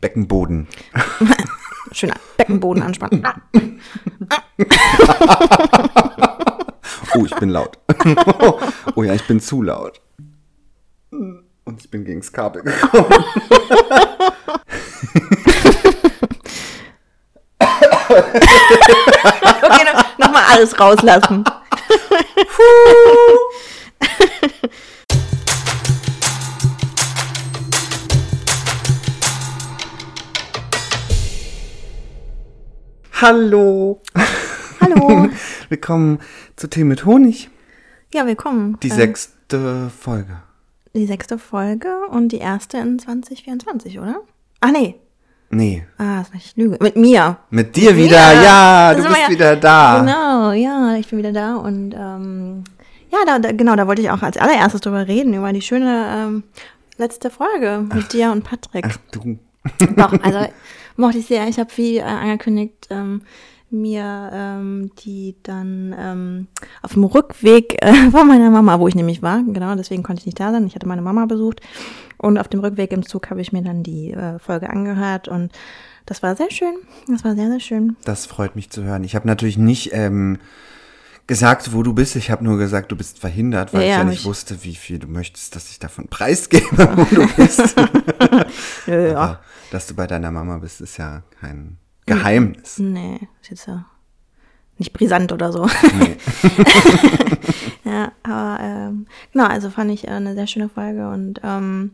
Beckenboden. Schöner Beckenboden anspannen. Oh, ich bin laut. oh ja, ich bin zu laut. Und ich bin gegen das Kabel gekommen. Okay, nochmal alles rauslassen. Hallo. Hallo. Willkommen zu Tee mit Honig. Ja, willkommen. Die Äh, sechste Folge. die sechste Folge und die erste in 2024, oder? Ah, nee. Nee, Ah, ist nicht Lüge. Mit mir. mit dir wieder. Ja, Da du bist ja- wieder da. Genau, ja, ich bin wieder da und ähm, ja, da, da, genau, da wollte ich auch als allererstes drüber reden, über die schöne ähm, letzte Folge mit dir und Patrick. Ach du. Doch, also mochte ich sehr. Ich habe wie äh, angekündigt, ähm, mir ähm, die dann ähm, auf dem Rückweg äh, von meiner Mama, wo ich nämlich war, genau, deswegen konnte ich nicht da sein. Ich hatte meine Mama besucht und auf dem Rückweg im Zug habe ich mir dann die äh, Folge angehört und das war sehr schön. Das war sehr, sehr schön. Das freut mich zu hören. Ich habe natürlich nicht ähm, gesagt, wo du bist. Ich habe nur gesagt, du bist verhindert, weil Ja, ich ja nicht ich- wusste, wie viel du möchtest, dass ich davon preisgebe, wo du bist. Ja, ja. Aber dass du bei deiner Mama bist, ist ja kein Geheimnis. Nee, ist jetzt ja nicht brisant oder so. Nee. ja, aber ähm, genau, also fand ich äh, eine sehr schöne Folge und ähm,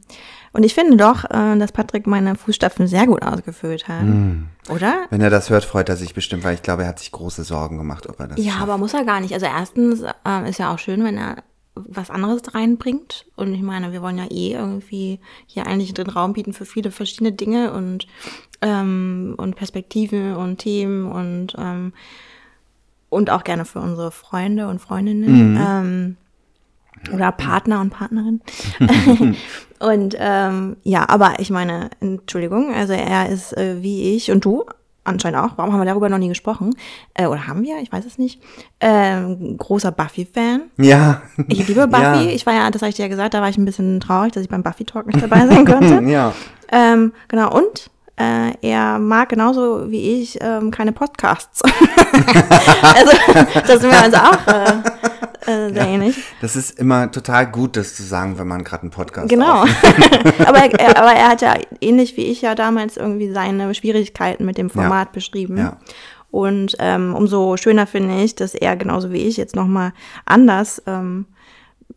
und ich finde doch, äh, dass Patrick meine Fußstapfen sehr gut ausgefüllt hat, Hm. oder? Wenn er das hört, freut er sich bestimmt, weil ich glaube, er hat sich große Sorgen gemacht, ob er das Ja, schafft. aber muss er gar nicht. Also erstens ähm, ist ja auch schön, wenn er was anderes reinbringt. Und ich meine, wir wollen ja eh irgendwie hier eigentlich den Raum bieten für viele verschiedene Dinge und, ähm, und Perspektiven und Themen und, ähm, und auch gerne für unsere Freunde und Freundinnen. Ähm, oder Partner und Partnerin. und ähm, ja, aber ich meine, Entschuldigung, also er ist äh, wie ich und du anscheinend auch. Warum haben wir darüber noch nie gesprochen? Äh, oder haben wir? Ich weiß es nicht. Ähm, großer Buffy-Fan. Ja. Ich liebe Buffy. Ja. Ich war ja, das habe ich dir ja gesagt, da war ich ein bisschen traurig, dass ich beim Buffy-Talk nicht dabei sein konnte. ja. ähm, genau, und äh, er mag genauso wie ich ähm, keine Podcasts. also, das sind wir also auch äh, äh, sehr ähnlich. Das ist immer total gut, das zu sagen, wenn man gerade einen Podcast Genau. aber, er, aber er hat ja ähnlich wie ich ja damals irgendwie seine Schwierigkeiten mit dem Format beschrieben. Ja. Und ähm, umso schöner finde ich, dass er genauso wie ich jetzt nochmal anders ähm,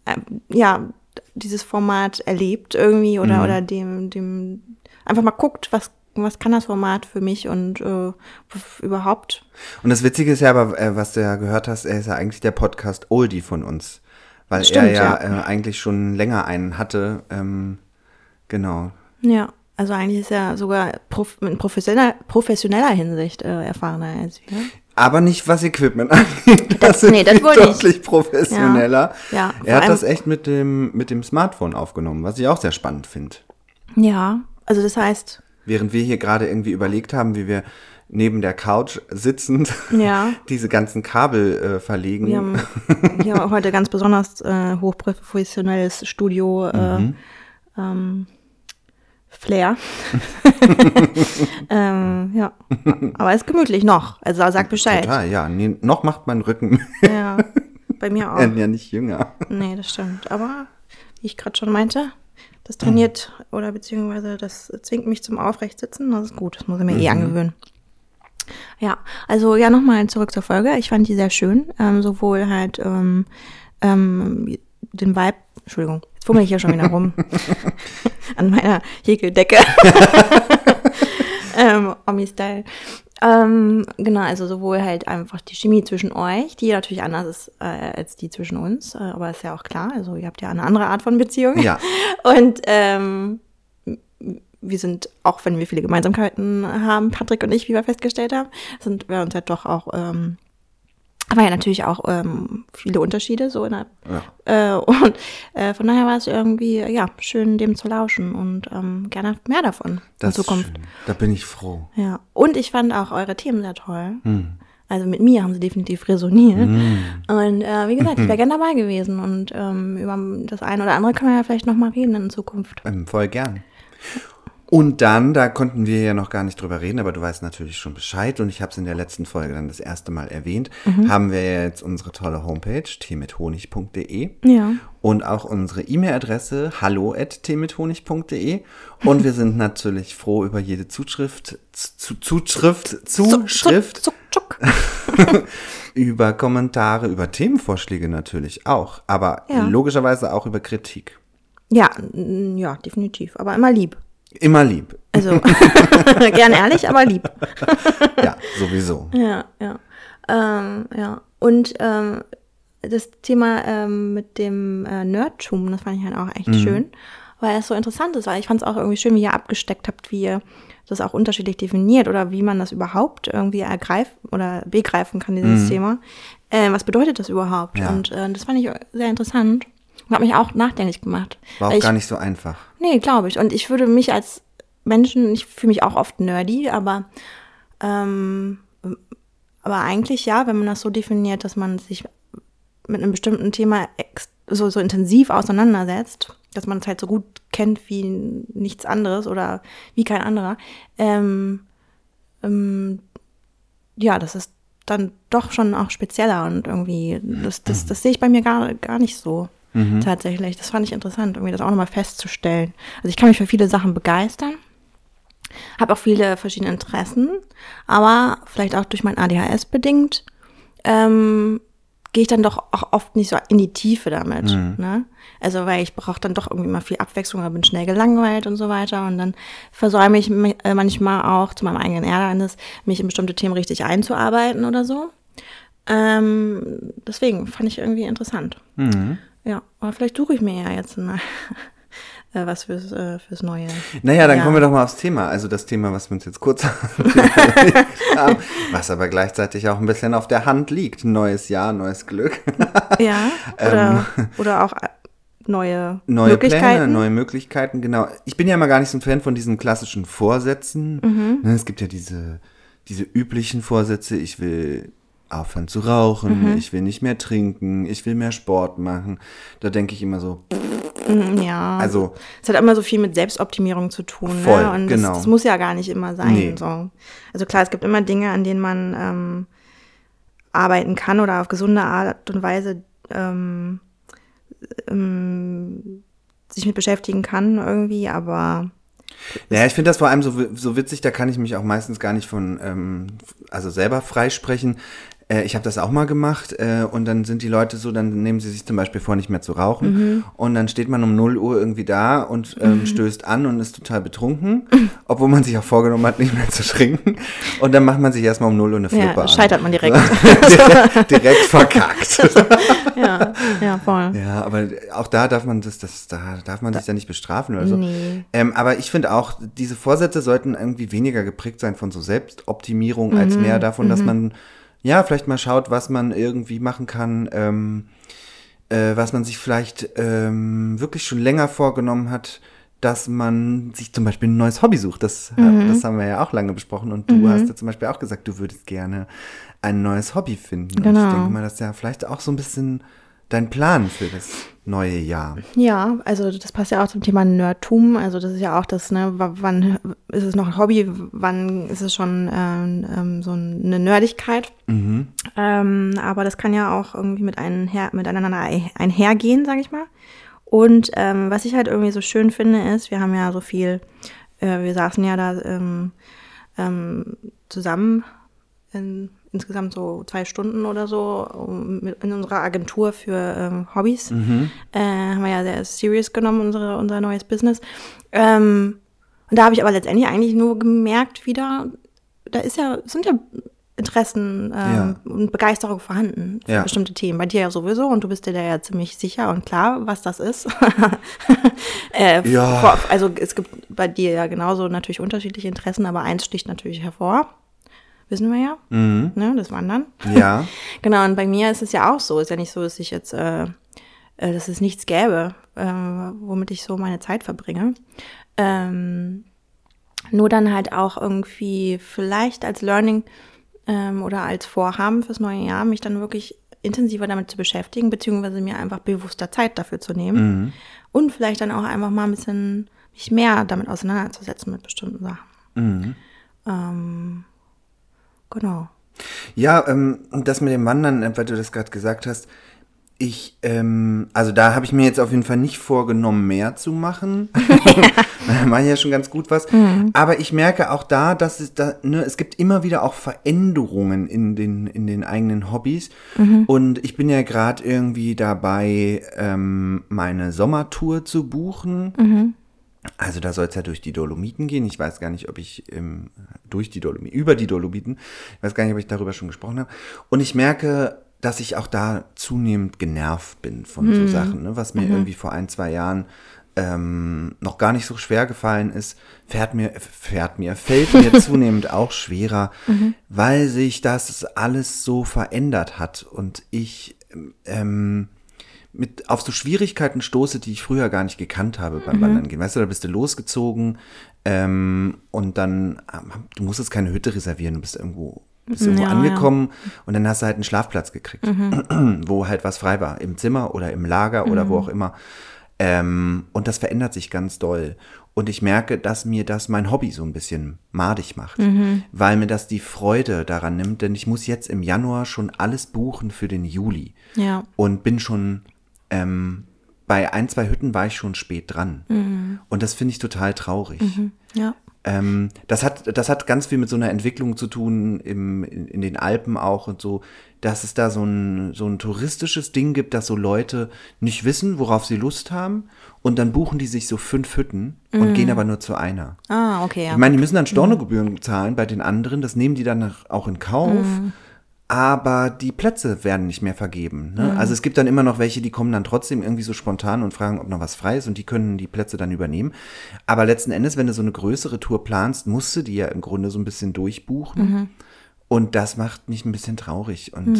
äh, ja dieses Format erlebt irgendwie oder Mhm. oder dem dem einfach mal guckt, was was kann das Format für mich und äh, überhaupt Und das Witzige ist ja aber, äh, was du ja gehört hast, er ist ja eigentlich der Podcast Oldie von uns. Weil Stimmt, er ja, ja. Äh, eigentlich schon länger einen hatte. Ähm, genau. ja also eigentlich ist er sogar prof in professioneller, professioneller Hinsicht äh, erfahrener als wir. Aber nicht was Equipment angeht. Das- sind nee, das wollte ich. deutlich professioneller. Ja, ja, er hat das echt mit dem, mit dem Smartphone aufgenommen, was ich auch sehr spannend finde. Ja, also das heißt, Während wir hier gerade irgendwie überlegt haben, wie wir neben der Couch sitzend Ja. diese ganzen Kabel äh, verlegen. Wir haben hier heute ganz besonders äh, hochprofessionelles Studio äh, ähm, Flair. ähm, ja, aber ist gemütlich noch. Also sag Bescheid. Total, ja. Nee, noch macht mein Rücken Ja, bei mir auch. ja nicht jünger. Nee, das stimmt. Aber wie ich gerade schon meinte, das trainiert oder beziehungsweise das zwingt mich zum Aufrechtsitzen. Das ist gut. Das muss ich mir eh angewöhnen. Ja, also ja, nochmal zurück zur Folge. Ich fand die sehr schön. Ähm, sowohl halt ähm, ähm, den Vibe, Entschuldigung, jetzt fummel ich hier schon wieder rum an meiner Häkeldecke. ähm, Omi-Style. Ähm, genau, also sowohl halt einfach die Chemie zwischen euch, die natürlich anders ist äh, als die zwischen uns, äh, aber ist ja auch klar, also ihr habt ja eine andere Art von Beziehung. Ja. Und ähm, wir sind, auch wenn wir viele Gemeinsamkeiten haben, Patrick und ich, wie wir festgestellt haben, sind wir uns ja doch auch, ähm, aber ja natürlich auch ähm, viele Unterschiede so in der, äh, und äh, von daher war es irgendwie ja schön dem zu lauschen und ähm, gerne mehr davon Das in Zukunft. ist schön. Da bin ich froh. Ja, und ich fand auch eure Themen sehr toll. Hm. Also mit mir haben sie definitiv resoniert. Und äh, wie gesagt, ich wäre gerne dabei gewesen. Und ähm, über das eine oder andere können wir ja vielleicht nochmal reden in Zukunft. Ähm, voll gern. Und dann, da konnten wir ja noch gar nicht drüber reden, aber du weißt natürlich schon Bescheid und ich habe es in der letzten Folge dann das erste Mal erwähnt, Mhm. haben wir ja jetzt unsere tolle Homepage teemithhonig.de Ja. und auch unsere E-Mail-Adresse hallo@teemithhonig.de und wir sind natürlich froh über jede Zuschrift, zu, Zuschrift, Zuschrift, Zuck, zuck, zuck. über Kommentare, über Themenvorschläge natürlich auch, aber Ja. logischerweise auch über Kritik. Ja, ja, definitiv. Aber immer lieb. Immer lieb. Also gern ehrlich, aber lieb. Ja, sowieso. Ja, ja. Ähm, ja. Und ähm, das Thema ähm, mit dem äh, Nerdtum, das fand ich halt auch echt schön, weil es so interessant ist, weil ich fand es auch irgendwie schön, wie ihr abgesteckt habt, wie ihr das auch unterschiedlich definiert oder wie man das überhaupt irgendwie ergreifen oder begreifen kann, dieses Thema. Äh, was bedeutet das überhaupt? Ja. Und äh, das fand ich sehr interessant hat mich auch nachdenklich gemacht. War auch ich, gar nicht so einfach. Nee, glaube ich. Und ich würde mich als Menschen, ich fühle mich auch oft nerdy, aber, ähm, aber eigentlich ja, wenn man das so definiert, dass man sich mit einem bestimmten Thema so, so intensiv auseinandersetzt, dass man es halt so gut kennt wie nichts anderes oder wie kein anderer, ähm, ähm, ja, das ist dann doch schon auch spezieller und irgendwie, das, das, das sehe ich bei mir gar, gar nicht so. Tatsächlich. Das fand ich interessant, irgendwie das auch nochmal festzustellen. Also ich kann mich für viele Sachen begeistern, habe auch viele verschiedene Interessen, aber vielleicht auch durch mein ADHS bedingt, ähm, gehe ich dann doch auch oft nicht so in die Tiefe damit. Ne? Also weil ich brauche dann doch irgendwie mal viel Abwechslung oder bin schnell gelangweilt und so weiter. Und dann versäume ich äh, manchmal auch zu meinem eigenen Ärgernis, mich in bestimmte Themen richtig einzuarbeiten oder so. Ähm, deswegen fand ich irgendwie interessant. Ja, aber vielleicht suche ich mir ja jetzt mal äh, was fürs, äh, fürs neue. Naja, dann Ja. kommen wir doch mal aufs Thema. Also das Thema, was wir uns jetzt kurz haben, was aber gleichzeitig auch ein bisschen auf der Hand liegt. Neues Jahr, neues Glück. Ja, oder, oder auch äh, neue, Ähm. Neue Möglichkeiten. Pläne, neue Möglichkeiten, genau. Ich bin ja immer gar nicht so ein Fan von diesen klassischen Vorsätzen. Mhm. Ne, Es gibt ja diese, diese üblichen Vorsätze, ich will aufhören zu rauchen, Mhm. ich will nicht mehr trinken, ich will mehr Sport machen. Da denke ich immer so, Mm, Ja. also Es hat immer so viel mit Selbstoptimierung zu tun. Voll, ne? Und genau. das, das muss ja gar nicht immer sein. Nee. So. Also klar, es gibt immer Dinge, an denen man ähm, arbeiten kann oder auf gesunde Art und Weise ähm, ähm, sich mit beschäftigen kann irgendwie, aber Naja, ich finde das vor allem so, so witzig, da kann ich mich auch meistens gar nicht von, ähm, also selber freisprechen. Äh, ich habe das auch mal gemacht äh, und dann sind die Leute so, dann nehmen sie sich zum Beispiel vor, nicht mehr zu rauchen Mhm. und dann steht man um 0 Uhr irgendwie da und ähm, stößt an und ist total betrunken, obwohl man sich auch vorgenommen hat, nicht mehr zu trinken und dann macht man sich erstmal um 0 Uhr eine Flippe ja, an. scheitert man direkt. direkt, direkt verkackt. ja, ja, voll. Ja, aber auch da darf man das, das da darf man sich ja nicht bestrafen oder so. Nee. Ähm, aber ich finde auch, diese Vorsätze sollten irgendwie weniger geprägt sein von so Selbstoptimierung als Mhm, mehr davon, dass man ja vielleicht mal schaut, was man irgendwie machen kann, ähm, äh, was man sich vielleicht ähm, wirklich schon länger vorgenommen hat, dass man sich zum Beispiel ein neues Hobby sucht. Das, Mhm. das haben wir ja auch lange besprochen und du hast ja zum Beispiel auch gesagt, du würdest gerne ein neues Hobby finden. Und Genau. ich denke mal, das ist ja vielleicht auch so ein bisschen dein Plan für das neue Jahr. Ja, also das passt ja auch zum Thema Nerdtum. Also das ist ja auch das, ne, wann ist es noch ein Hobby, wann ist es schon ähm, ähm, so eine Nerdigkeit. Ähm, aber das kann ja auch irgendwie mit einher, miteinander ein- einhergehen, sage ich mal. Und ähm, was ich halt irgendwie so schön finde, ist, wir haben ja so viel, äh, wir saßen ja da ähm, ähm, zusammen in, insgesamt so zwei Stunden oder so in unserer Agentur für ähm, Hobbys. Äh, haben wir ja sehr serious genommen, unsere, unser neues Business. Ähm, und da habe ich aber letztendlich eigentlich nur gemerkt wieder, da ist ja, sind ja Interessen ähm, Ja. und Begeisterung vorhanden für Ja. bestimmte Themen. Bei dir ja sowieso und du bist dir da ja ziemlich sicher und klar, was das ist. äh, Ja. vor- Also es gibt bei dir ja genauso natürlich unterschiedliche Interessen, aber eins sticht natürlich hervor. Wissen wir ja, ne, das Wandern. Ja. Genau, und bei mir ist es ja auch so. Ist ja nicht so, dass ich jetzt, äh, äh, dass es nichts gäbe, äh, womit ich so meine Zeit verbringe. Ähm, nur dann halt auch irgendwie vielleicht als Learning ähm, oder als Vorhaben fürs neue Jahr, mich dann wirklich intensiver damit zu beschäftigen, beziehungsweise mir einfach bewusster Zeit dafür zu nehmen. Und vielleicht dann auch einfach mal ein bisschen mich mehr damit auseinanderzusetzen mit bestimmten Sachen. Mhm. Ähm, genau. Ja, ähm, das mit dem Wandern, äh, weil du das gerade gesagt hast, ich, ähm, also da habe ich mir jetzt auf jeden Fall nicht vorgenommen, mehr zu machen. da mache ich ja schon ganz gut was. Aber ich merke auch da, dass es da, ne, es gibt immer wieder auch Veränderungen in den, in den eigenen Hobbys. Und ich bin ja gerade irgendwie dabei, ähm, meine Sommertour zu buchen. Also da soll es ja durch die Dolomiten gehen. Ich weiß gar nicht, ob ich ähm, durch die Dolomiten, über die Dolomiten, ich weiß gar nicht, ob ich darüber schon gesprochen habe. Und ich merke, dass ich auch da zunehmend genervt bin von so Sachen, ne? was mir irgendwie vor ein, zwei Jahren ähm, noch gar nicht so schwer gefallen ist, fährt mir, fährt mir, fällt mir zunehmend auch schwerer, weil sich das alles so verändert hat und ich ähm, mit auf so Schwierigkeiten stoße, die ich früher gar nicht gekannt habe beim Wandern gehen. Weißt du, da bist du losgezogen ähm, und dann, ähm, du musstest keine Hütte reservieren, du bist irgendwo, bist irgendwo Ja, angekommen und dann hast du halt einen Schlafplatz gekriegt, wo halt was frei war, im Zimmer oder im Lager oder wo auch immer. Ähm, und das verändert sich ganz doll. Und ich merke, dass mir das mein Hobby so ein bisschen madig macht, weil mir das die Freude daran nimmt, denn ich muss jetzt im Januar schon alles buchen für den Juli Ja. und bin schon ähm, bei ein, zwei Hütten war ich schon spät dran. Und das finde ich total traurig. Ja. Ähm, das, hat, das hat ganz viel mit so einer Entwicklung zu tun im, in, in den Alpen auch und so, dass es da so ein, so ein touristisches Ding gibt, dass so Leute nicht wissen, worauf sie Lust haben und dann buchen die sich so fünf Hütten und gehen aber nur zu einer. Ah, okay, ja. Ich meine, die müssen dann Stornogebühren zahlen bei den anderen, das nehmen die dann auch in Kauf. Aber die Plätze werden nicht mehr vergeben. Ne? Also es gibt dann immer noch welche, die kommen dann trotzdem irgendwie so spontan und fragen, ob noch was frei ist und die können die Plätze dann übernehmen. Aber letzten Endes, wenn du so eine größere Tour planst, musst du die ja im Grunde so ein bisschen durchbuchen. Und das macht mich ein bisschen traurig und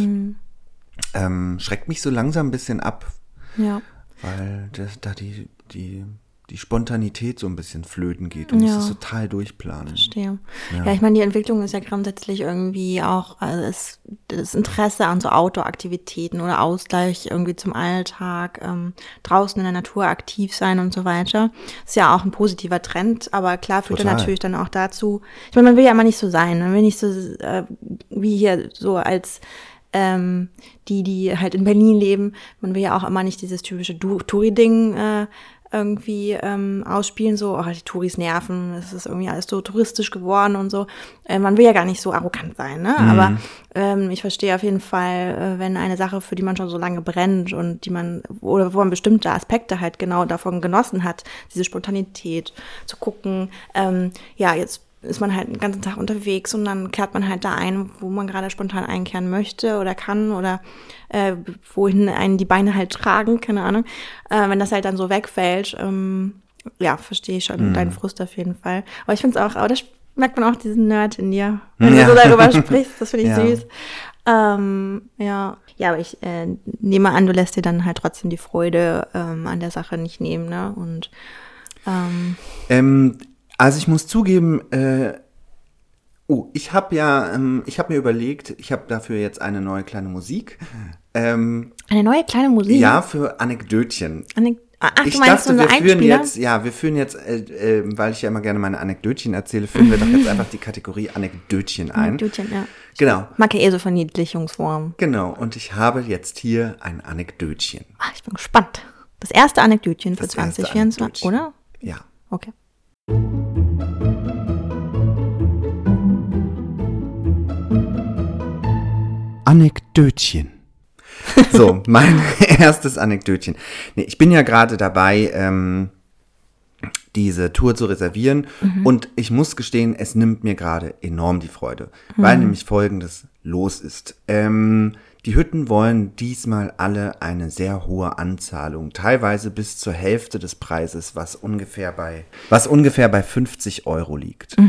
ähm, schreckt mich so langsam ein bisschen ab, ja. weil das, da die, die, die Spontanität so ein bisschen flöten geht. Musst Ja. es total durchplanen. Verstehe. Ja. ich meine, die Entwicklung ist ja grundsätzlich irgendwie auch also es, das Interesse an so Outdoor-Aktivitäten oder Ausgleich irgendwie zum Alltag, ähm, draußen in der Natur aktiv sein und so weiter. Ist ja auch ein positiver Trend, aber klar führt er Total. natürlich dann auch dazu. Ich meine, man will ja immer nicht so sein, man will nicht so äh, wie hier so als ähm, die, die halt in Berlin leben. Man will ja auch immer nicht dieses typische Touri-Ding äh, irgendwie ähm, ausspielen, so, oh, die Touris nerven, es ist irgendwie alles so touristisch geworden und so. Äh, man will ja gar nicht so arrogant sein, ne? Aber ähm, ich verstehe auf jeden Fall, äh, wenn eine Sache, für die man schon so lange brennt und die man, oder wo man bestimmte Aspekte halt genau davon genossen hat, diese Spontanität zu gucken, ähm, ja, jetzt ist man halt den ganzen Tag unterwegs und dann kehrt man halt da ein, wo man gerade spontan einkehren möchte oder kann oder äh, wohin einen die Beine halt tragen, keine Ahnung. Äh, wenn das halt dann so wegfällt, ähm, ja, verstehe ich schon deinen Frust auf jeden Fall. Aber ich finde es auch, aber das merkt man auch diesen Nerd in dir, wenn Ja. du so darüber sprichst, das finde ich Ja. süß. Ähm, ja. ja, aber ich äh, nehme an, du lässt dir dann halt trotzdem die Freude ähm, an der Sache nicht nehmen, ne? Und ähm, Ähm, also ich muss zugeben, äh, oh, ich habe ja, ähm, ich habe mir überlegt, ich habe dafür jetzt eine neue kleine Musik. Ähm, eine neue kleine Musik. ja, für Anekdötchen. Anek Ach, ich du meinst dachte, wir führen Einspieler? jetzt, ja, wir führen jetzt, äh, äh, weil ich ja immer gerne meine Anekdötchen erzähle, führen wir doch jetzt einfach die Kategorie Anekdötchen ein. Anekdötchen, ja. Genau, Mag ja eh so Verniedlichungsformen. genau. Und ich habe jetzt hier ein Anekdötchen. Ah, ich bin gespannt. Das erste Anekdötchen für Das erste 2024, Anekdötchen. oder? Ja. Okay. Anekdötchen. So, mein erstes Anekdötchen. Nee, ich bin ja gerade dabei, ähm, diese Tour zu reservieren und ich muss gestehen, es nimmt mir gerade enorm die Freude, weil nämlich Folgendes los ist. Ähm, die Hütten wollen diesmal alle eine sehr hohe Anzahlung, teilweise bis zur Hälfte des Preises, was ungefähr bei, was ungefähr bei 50 Euro liegt.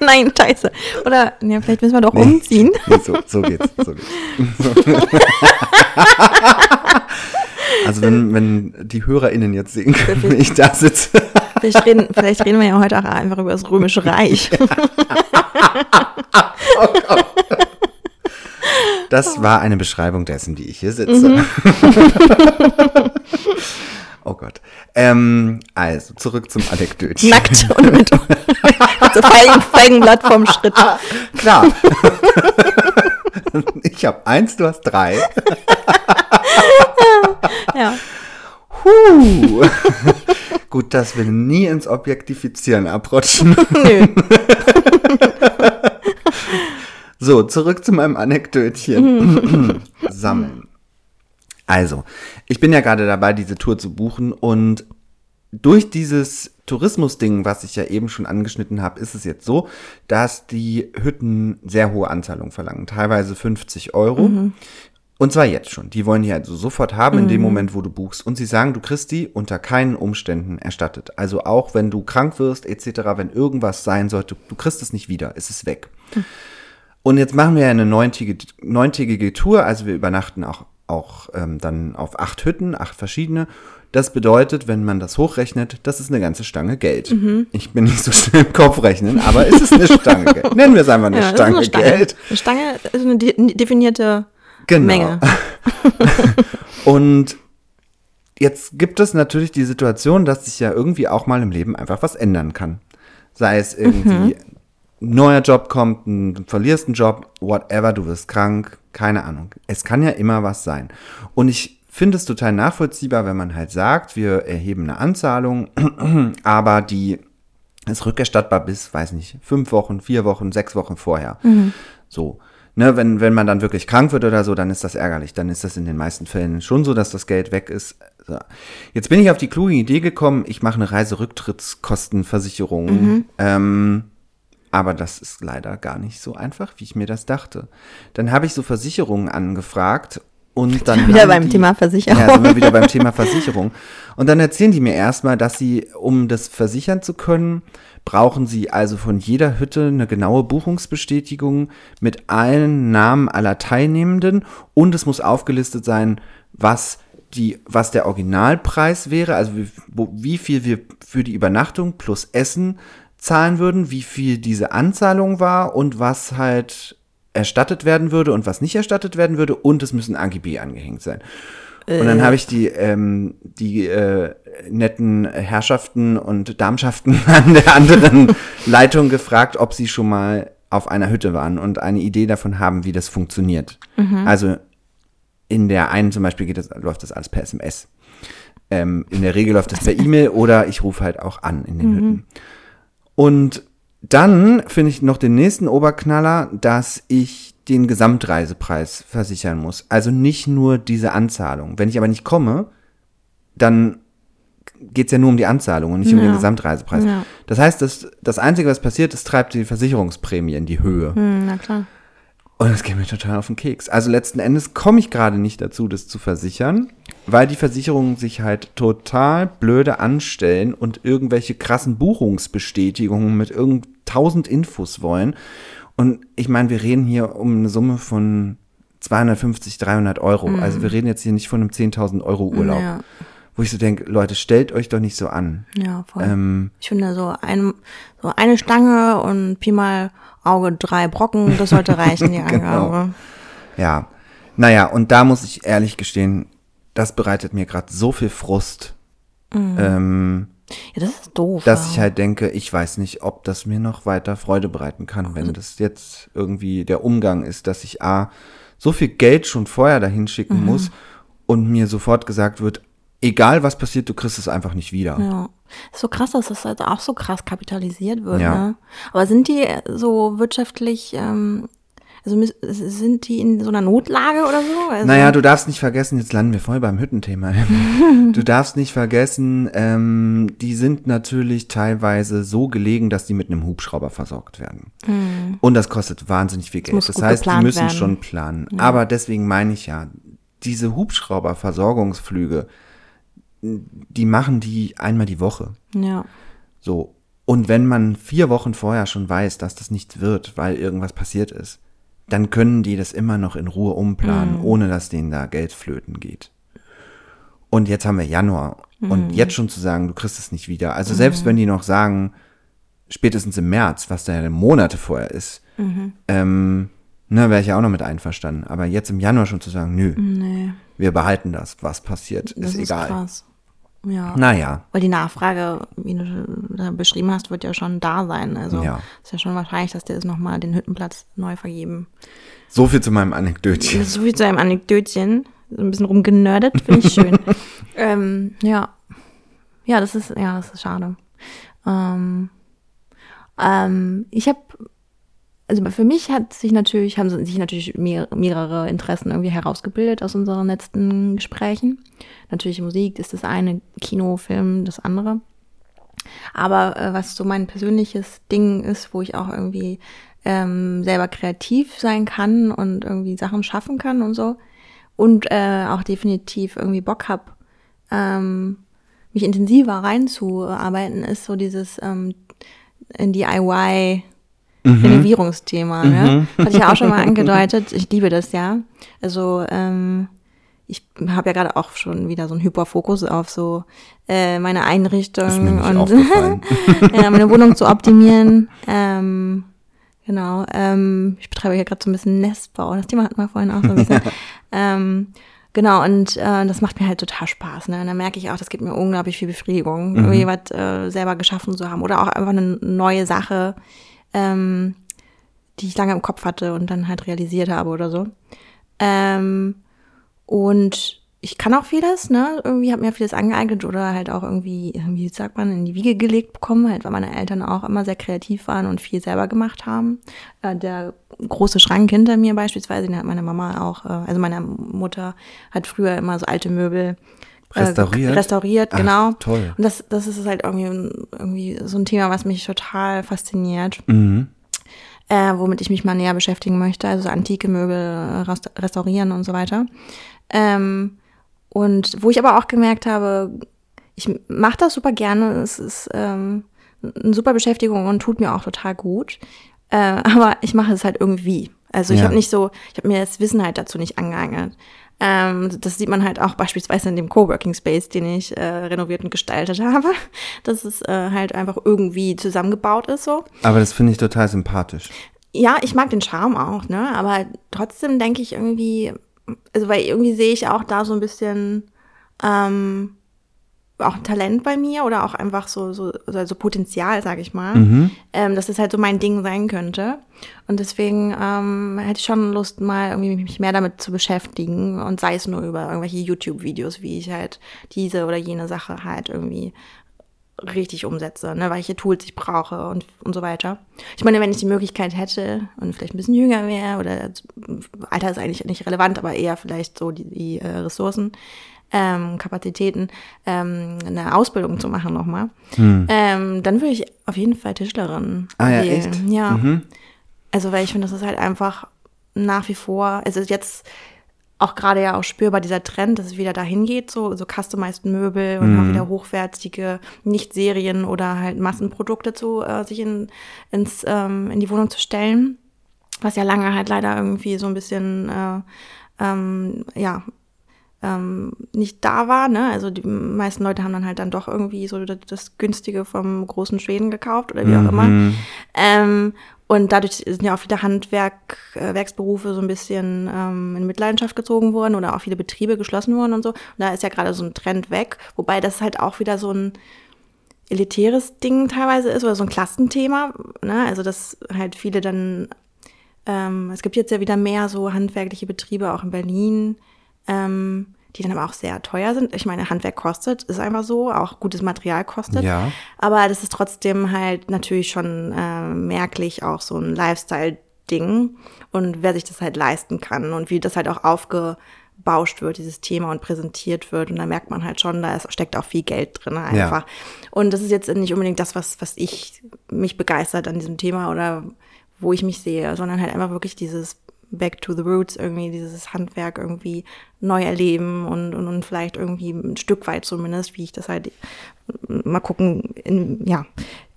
Nein, scheiße. Oder, ja, vielleicht müssen wir doch umziehen. Nee, so, so geht's. So geht's. also wenn, wenn die HörerInnen jetzt sehen können, wie ich da sitze. Vielleicht reden, vielleicht reden wir ja heute auch einfach über das Römische Reich. Das war eine Beschreibung dessen, wie ich hier sitze. Oh Gott. Ähm, also, zurück zum Anekdötchen. Nackt und mit, so Feigen, Feigenblatt vom Schritt. Klar. ich habe eins, du hast drei. Ja. Puh. Gut, dass wir nie ins Objektifizieren abrutschen. Nö. So, zurück zu meinem Anekdötchen. Sammeln. Also, ich bin ja gerade dabei, diese Tour zu buchen und durch dieses Tourismusding, was ich ja eben schon angeschnitten habe, ist es jetzt so, dass die Hütten sehr hohe Anzahlungen verlangen, teilweise 50 Euro. Und zwar jetzt schon. Die wollen die also sofort haben in dem Moment, wo du buchst. Und sie sagen, du kriegst die unter keinen Umständen erstattet. Also auch wenn du krank wirst etc., wenn irgendwas sein sollte, du kriegst es nicht wieder, es ist weg. Und jetzt machen wir ja eine neuntägige, neuntägige Tour, also wir übernachten auch, auch ähm, dann auf acht Hütten, acht verschiedene. Das bedeutet, wenn man das hochrechnet, das ist eine ganze Stange Geld. Ich bin nicht so schnell im Kopf rechnen, aber es ist eine Stange Geld. Nennen wir es einfach eine Ja, ist Stange eine Stange. Geld. Eine Stange ist eine de- definierte Genau. Menge. Und jetzt gibt es natürlich die Situation, dass sich ja irgendwie auch mal im Leben einfach was ändern kann. Sei es irgendwie ein neuer Job kommt, ein, du verlierst einen Job, whatever, du wirst krank, keine Ahnung. Es kann ja immer was sein. Und ich finde es total nachvollziehbar, wenn man halt sagt, wir erheben eine Anzahlung, aber die ist rückerstattbar bis, weiß nicht, fünf Wochen, vier Wochen, sechs Wochen vorher. So. Ne, wenn, wenn man dann wirklich krank wird oder so, dann ist das ärgerlich. Dann ist das in den meisten Fällen schon so, dass das Geld weg ist. So. Jetzt bin ich auf die kluge Idee gekommen, ich mache eine Reiserücktrittskostenversicherung. Ähm, aber das ist leider gar nicht so einfach, wie ich mir das dachte. Dann habe ich so Versicherungen angefragt und dann. Wieder beim Thema Versicherung. Ja, sind wir wieder beim Thema Versicherung. Und dann erzählen die mir erstmal, dass sie, um das versichern zu können, brauchen sie also von jeder Hütte eine genaue Buchungsbestätigung mit allen Namen aller Teilnehmenden und es muss aufgelistet sein, was die, was der Originalpreis wäre, also wie, wie viel wir für die Übernachtung plus Essen zahlen würden, wie viel diese Anzahlung war und was halt erstattet werden würde und was nicht erstattet werden würde und es müssen AGB angehängt sein. Und dann habe ich die, ähm, die äh, netten Herrschaften und Damschaften an der anderen Leitung gefragt, ob sie schon mal auf einer Hütte waren und eine Idee davon haben, wie das funktioniert. Also in der einen zum Beispiel geht das, läuft das alles per SMS. Ähm, in der Regel läuft das per E-Mail oder ich rufe halt auch an in den Hütten. Und dann finde ich noch den nächsten Oberknaller, dass ich den Gesamtreisepreis versichern muss. Also nicht nur diese Anzahlung. Wenn ich aber nicht komme, dann geht's ja nur um die Anzahlung und nicht um Ja. den Gesamtreisepreis. Ja. Das heißt, das, das Einzige, was passiert, ist, treibt die Versicherungsprämie in die Höhe. Hm, na klar. Und das geht mir total auf den Keks. Also letzten Endes komme ich gerade nicht dazu, das zu versichern, weil die Versicherungen sich halt total blöde anstellen und irgendwelche krassen Buchungsbestätigungen mit irgend tausend Infos wollen. Und ich meine, wir reden hier um eine Summe von 250, 300 Euro. Also wir reden jetzt hier nicht von einem 10.000 Euro Urlaub. Ja. Wo ich so denke, Leute, stellt euch doch nicht so an. Ja, voll. Ähm, ich finde so, ein, so eine Stange und Pi mal Auge drei Brocken, das sollte reichen, die Genau. Angabe. Ja. Naja, und da muss ich ehrlich gestehen, das bereitet mir gerade so viel Frust. Ähm, Ja, das ist doof. dass ja. ich halt denke, ich weiß nicht, ob das mir noch weiter Freude bereiten kann, wenn das jetzt irgendwie der Umgang ist, dass ich A, so viel Geld schon vorher dahin schicken muss und mir sofort gesagt wird, egal was passiert, du kriegst es einfach nicht wieder. Ja. Ist so krass, dass das halt auch so krass kapitalisiert wird, Ja. ne? Aber sind die so wirtschaftlich, ähm, also sind die in so einer Notlage oder so? Also, Naja, du darfst nicht vergessen, jetzt landen wir voll beim Hüttenthema. du darfst nicht vergessen, ähm, die sind natürlich teilweise so gelegen, dass die mit einem Hubschrauber versorgt werden. Und das kostet wahnsinnig viel Geld. Das gut heißt, die müssen werden. schon planen. Aber deswegen meine ich ja, diese Hubschrauberversorgungsflüge, die machen die einmal die Woche. Ja. So. Und wenn man vier Wochen vorher schon weiß, dass das nichts wird, weil irgendwas passiert ist, dann können die das immer noch in Ruhe umplanen, ohne dass denen da Geld flöten geht. Und jetzt haben wir Januar. Und jetzt schon zu sagen, du kriegst es nicht wieder. Also selbst wenn die noch sagen, spätestens im März, was da ja Monate vorher ist, ähm, ne, wäre ich ja auch noch mit einverstanden. Aber jetzt im Januar schon zu sagen, nö, Nee, wir behalten das, was passiert, das ist ist egal. krass. Ja. Naja. Weil die Nachfrage, wie du da beschrieben hast, wird ja schon da sein. Also Ja. ist ja schon wahrscheinlich, dass die jetzt nochmal den Hüttenplatz neu vergeben. So viel zu meinem Anekdötchen. So viel zu einem Anekdötchen. So ein bisschen rumgenördet, finde ich schön. ähm, ja. Ja, das ist, ja, das ist schade. Ähm, ähm, ich habe, also für mich hat sich natürlich, haben sich natürlich mehr, mehrere Interessen irgendwie herausgebildet aus unseren letzten Gesprächen. Natürlich Musik ist das eine, Kino, Film das andere. Aber äh, was so mein persönliches Ding ist, wo ich auch irgendwie ähm, selber kreativ sein kann und irgendwie Sachen schaffen kann und so. Und äh, auch definitiv irgendwie Bock hab, ähm, mich intensiver reinzuarbeiten, ist so dieses ähm, in DIY Renovierungsthema. Ne? Hatte ich ja auch schon mal angedeutet. Ich liebe das ja. Also ähm, ich habe ja gerade auch schon wieder so einen Hyperfokus auf so äh, meine Einrichtung und ja, meine Wohnung zu optimieren. Ähm, genau. Ähm, ich betreibe hier gerade so ein bisschen Nestbau. Das Thema hatten wir vorhin auch so ein bisschen. ähm, genau, und äh, das macht mir halt total Spaß. Ne? Und dann merke ich auch, das gibt mir unglaublich viel Befriedigung, irgendwie was äh, selber geschaffen zu haben. Oder auch einfach eine neue Sache, ähm, die ich lange im Kopf hatte und dann halt realisiert habe oder so. Ähm, und ich kann auch vieles, ne? Irgendwie habe mir vieles angeeignet oder halt auch irgendwie, wie sagt man, in die Wiege gelegt bekommen, halt, weil meine Eltern auch immer sehr kreativ waren und viel selber gemacht haben. Äh, der große Schrank hinter mir beispielsweise, den hat meine Mama auch, äh, also meine Mutter hat früher immer so alte Möbel Restauriert? Restauriert, Ach, genau. toll. Und das, das ist halt irgendwie, irgendwie so ein Thema, was mich total fasziniert Mhm. äh, womit ich mich mal näher beschäftigen möchte, also so antike Möbel äh, rest- restaurieren und so weiter. Ähm, und wo ich aber auch gemerkt habe, ich mache das super gerne, es ist ähm, eine super Beschäftigung und tut mir auch total gut, äh, aber ich mache es halt irgendwie. Also ich Ja. habe nicht so, ich habe mir das Wissen halt dazu nicht angeeignet. Ähm, das sieht man halt auch beispielsweise in dem Coworking Space, den ich äh, renoviert und gestaltet habe, dass es äh, halt einfach irgendwie zusammengebaut ist so. Aber das finde ich total sympathisch. Ja, ich mag den Charme auch, ne? Aber trotzdem denke ich irgendwie, also weil irgendwie sehe ich auch da so ein bisschen ähm, auch ein Talent bei mir oder auch einfach so, so, also Potenzial, sag ich mal, ähm, dass das halt so mein Ding sein könnte. Und deswegen ähm, hätte ich schon Lust, mal irgendwie mich mehr damit zu beschäftigen und sei es nur über irgendwelche YouTube-Videos, wie ich halt diese oder jene Sache halt irgendwie richtig umsetze, ne, welche Tools ich brauche und, und so weiter. Ich meine, wenn ich die Möglichkeit hätte und vielleicht ein bisschen jünger wäre oder Alter ist eigentlich nicht relevant, aber eher vielleicht so die, die äh, Ressourcen, ähm, Kapazitäten, ähm, eine Ausbildung zu machen nochmal, ähm, dann würde ich auf jeden Fall Tischlerin Ah ja, wählen. echt? Ja. Also, weil ich finde, das ist halt einfach nach wie vor, es ist jetzt auch gerade ja auch spürbar dieser Trend, dass es wieder dahin geht, so, so customized Möbel und auch wieder hochwertige, nicht Serien oder halt Massenprodukte zu äh, sich in, ins, ähm, in die Wohnung zu stellen. Was ja lange halt leider irgendwie so ein bisschen, äh, ähm, ja, ähm, nicht da war, ne? Also die meisten Leute haben dann halt dann doch irgendwie so das, günstige vom großen Schweden gekauft oder wie auch immer. Ähm, und dadurch sind ja auch viele Handwerk, äh, Werksberufe so ein bisschen ähm, in Mitleidenschaft gezogen worden oder auch viele Betriebe geschlossen worden und so. Und da ist ja gerade so ein Trend weg, wobei das halt auch wieder so ein elitäres Ding teilweise ist oder so ein Klassenthema. Ne? Also dass halt viele dann, ähm, es gibt jetzt ja wieder mehr so handwerkliche Betriebe auch in Berlin, ähm, die dann aber auch sehr teuer sind. Ich meine, Handwerk kostet, ist einfach so, auch gutes Material kostet. Ja. Aber das ist trotzdem halt natürlich schon äh, merklich auch so ein Lifestyle-Ding und wer sich das halt leisten kann und wie das halt auch aufgebauscht wird, dieses Thema und präsentiert wird. Und da merkt man halt schon, da ist, steckt auch viel Geld drin einfach. Und das ist jetzt nicht unbedingt das, was, was ich mich begeistert an diesem Thema oder wo ich mich sehe, sondern halt einfach wirklich dieses Back to the Roots, irgendwie dieses Handwerk irgendwie neu erleben und, und, und vielleicht irgendwie ein Stück weit zumindest, wie ich das halt mal gucken, in, ja,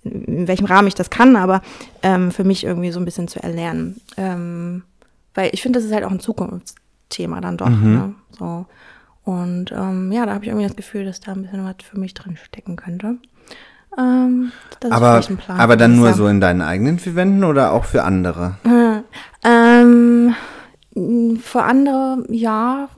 in welchem Rahmen ich das kann, aber ähm, für mich irgendwie so ein bisschen zu erlernen. Ähm, weil ich finde, das ist halt auch ein Zukunftsthema dann doch. Ne? So. Und ähm, ja, da habe ich irgendwie das Gefühl, dass da ein bisschen was für mich drin stecken könnte. Ähm, Aber, vielleicht ein Plan aber dann nur so in deinen eigenen vier Wänden oder auch für andere? Ähm, für andere, ja.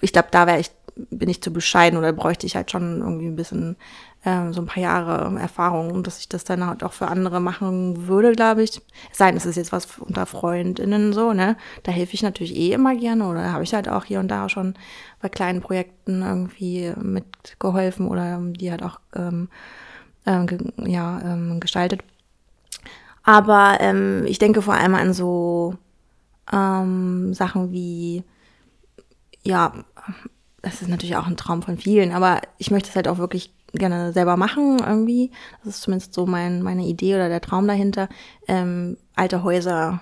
Ich glaube, da wäre ich bin ich zu bescheiden oder bräuchte ich halt schon irgendwie ein bisschen äh, so ein paar Jahre Erfahrung, dass ich das dann halt auch für andere machen würde, glaube ich. Sein, es ist jetzt was unter FreundInnen so, ne? Da helfe ich natürlich eh immer gerne oder habe ich halt auch hier und da schon bei kleinen Projekten irgendwie mitgeholfen oder die halt auch ähm, äh, ja, ähm, gestaltet. Aber ähm, ich denke vor allem an so ähm, Sachen wie, ja, das ist natürlich auch ein Traum von vielen, aber ich möchte es halt auch wirklich gerne selber machen irgendwie. Das ist zumindest so mein, meine Idee oder der Traum dahinter. Ähm, alte Häuser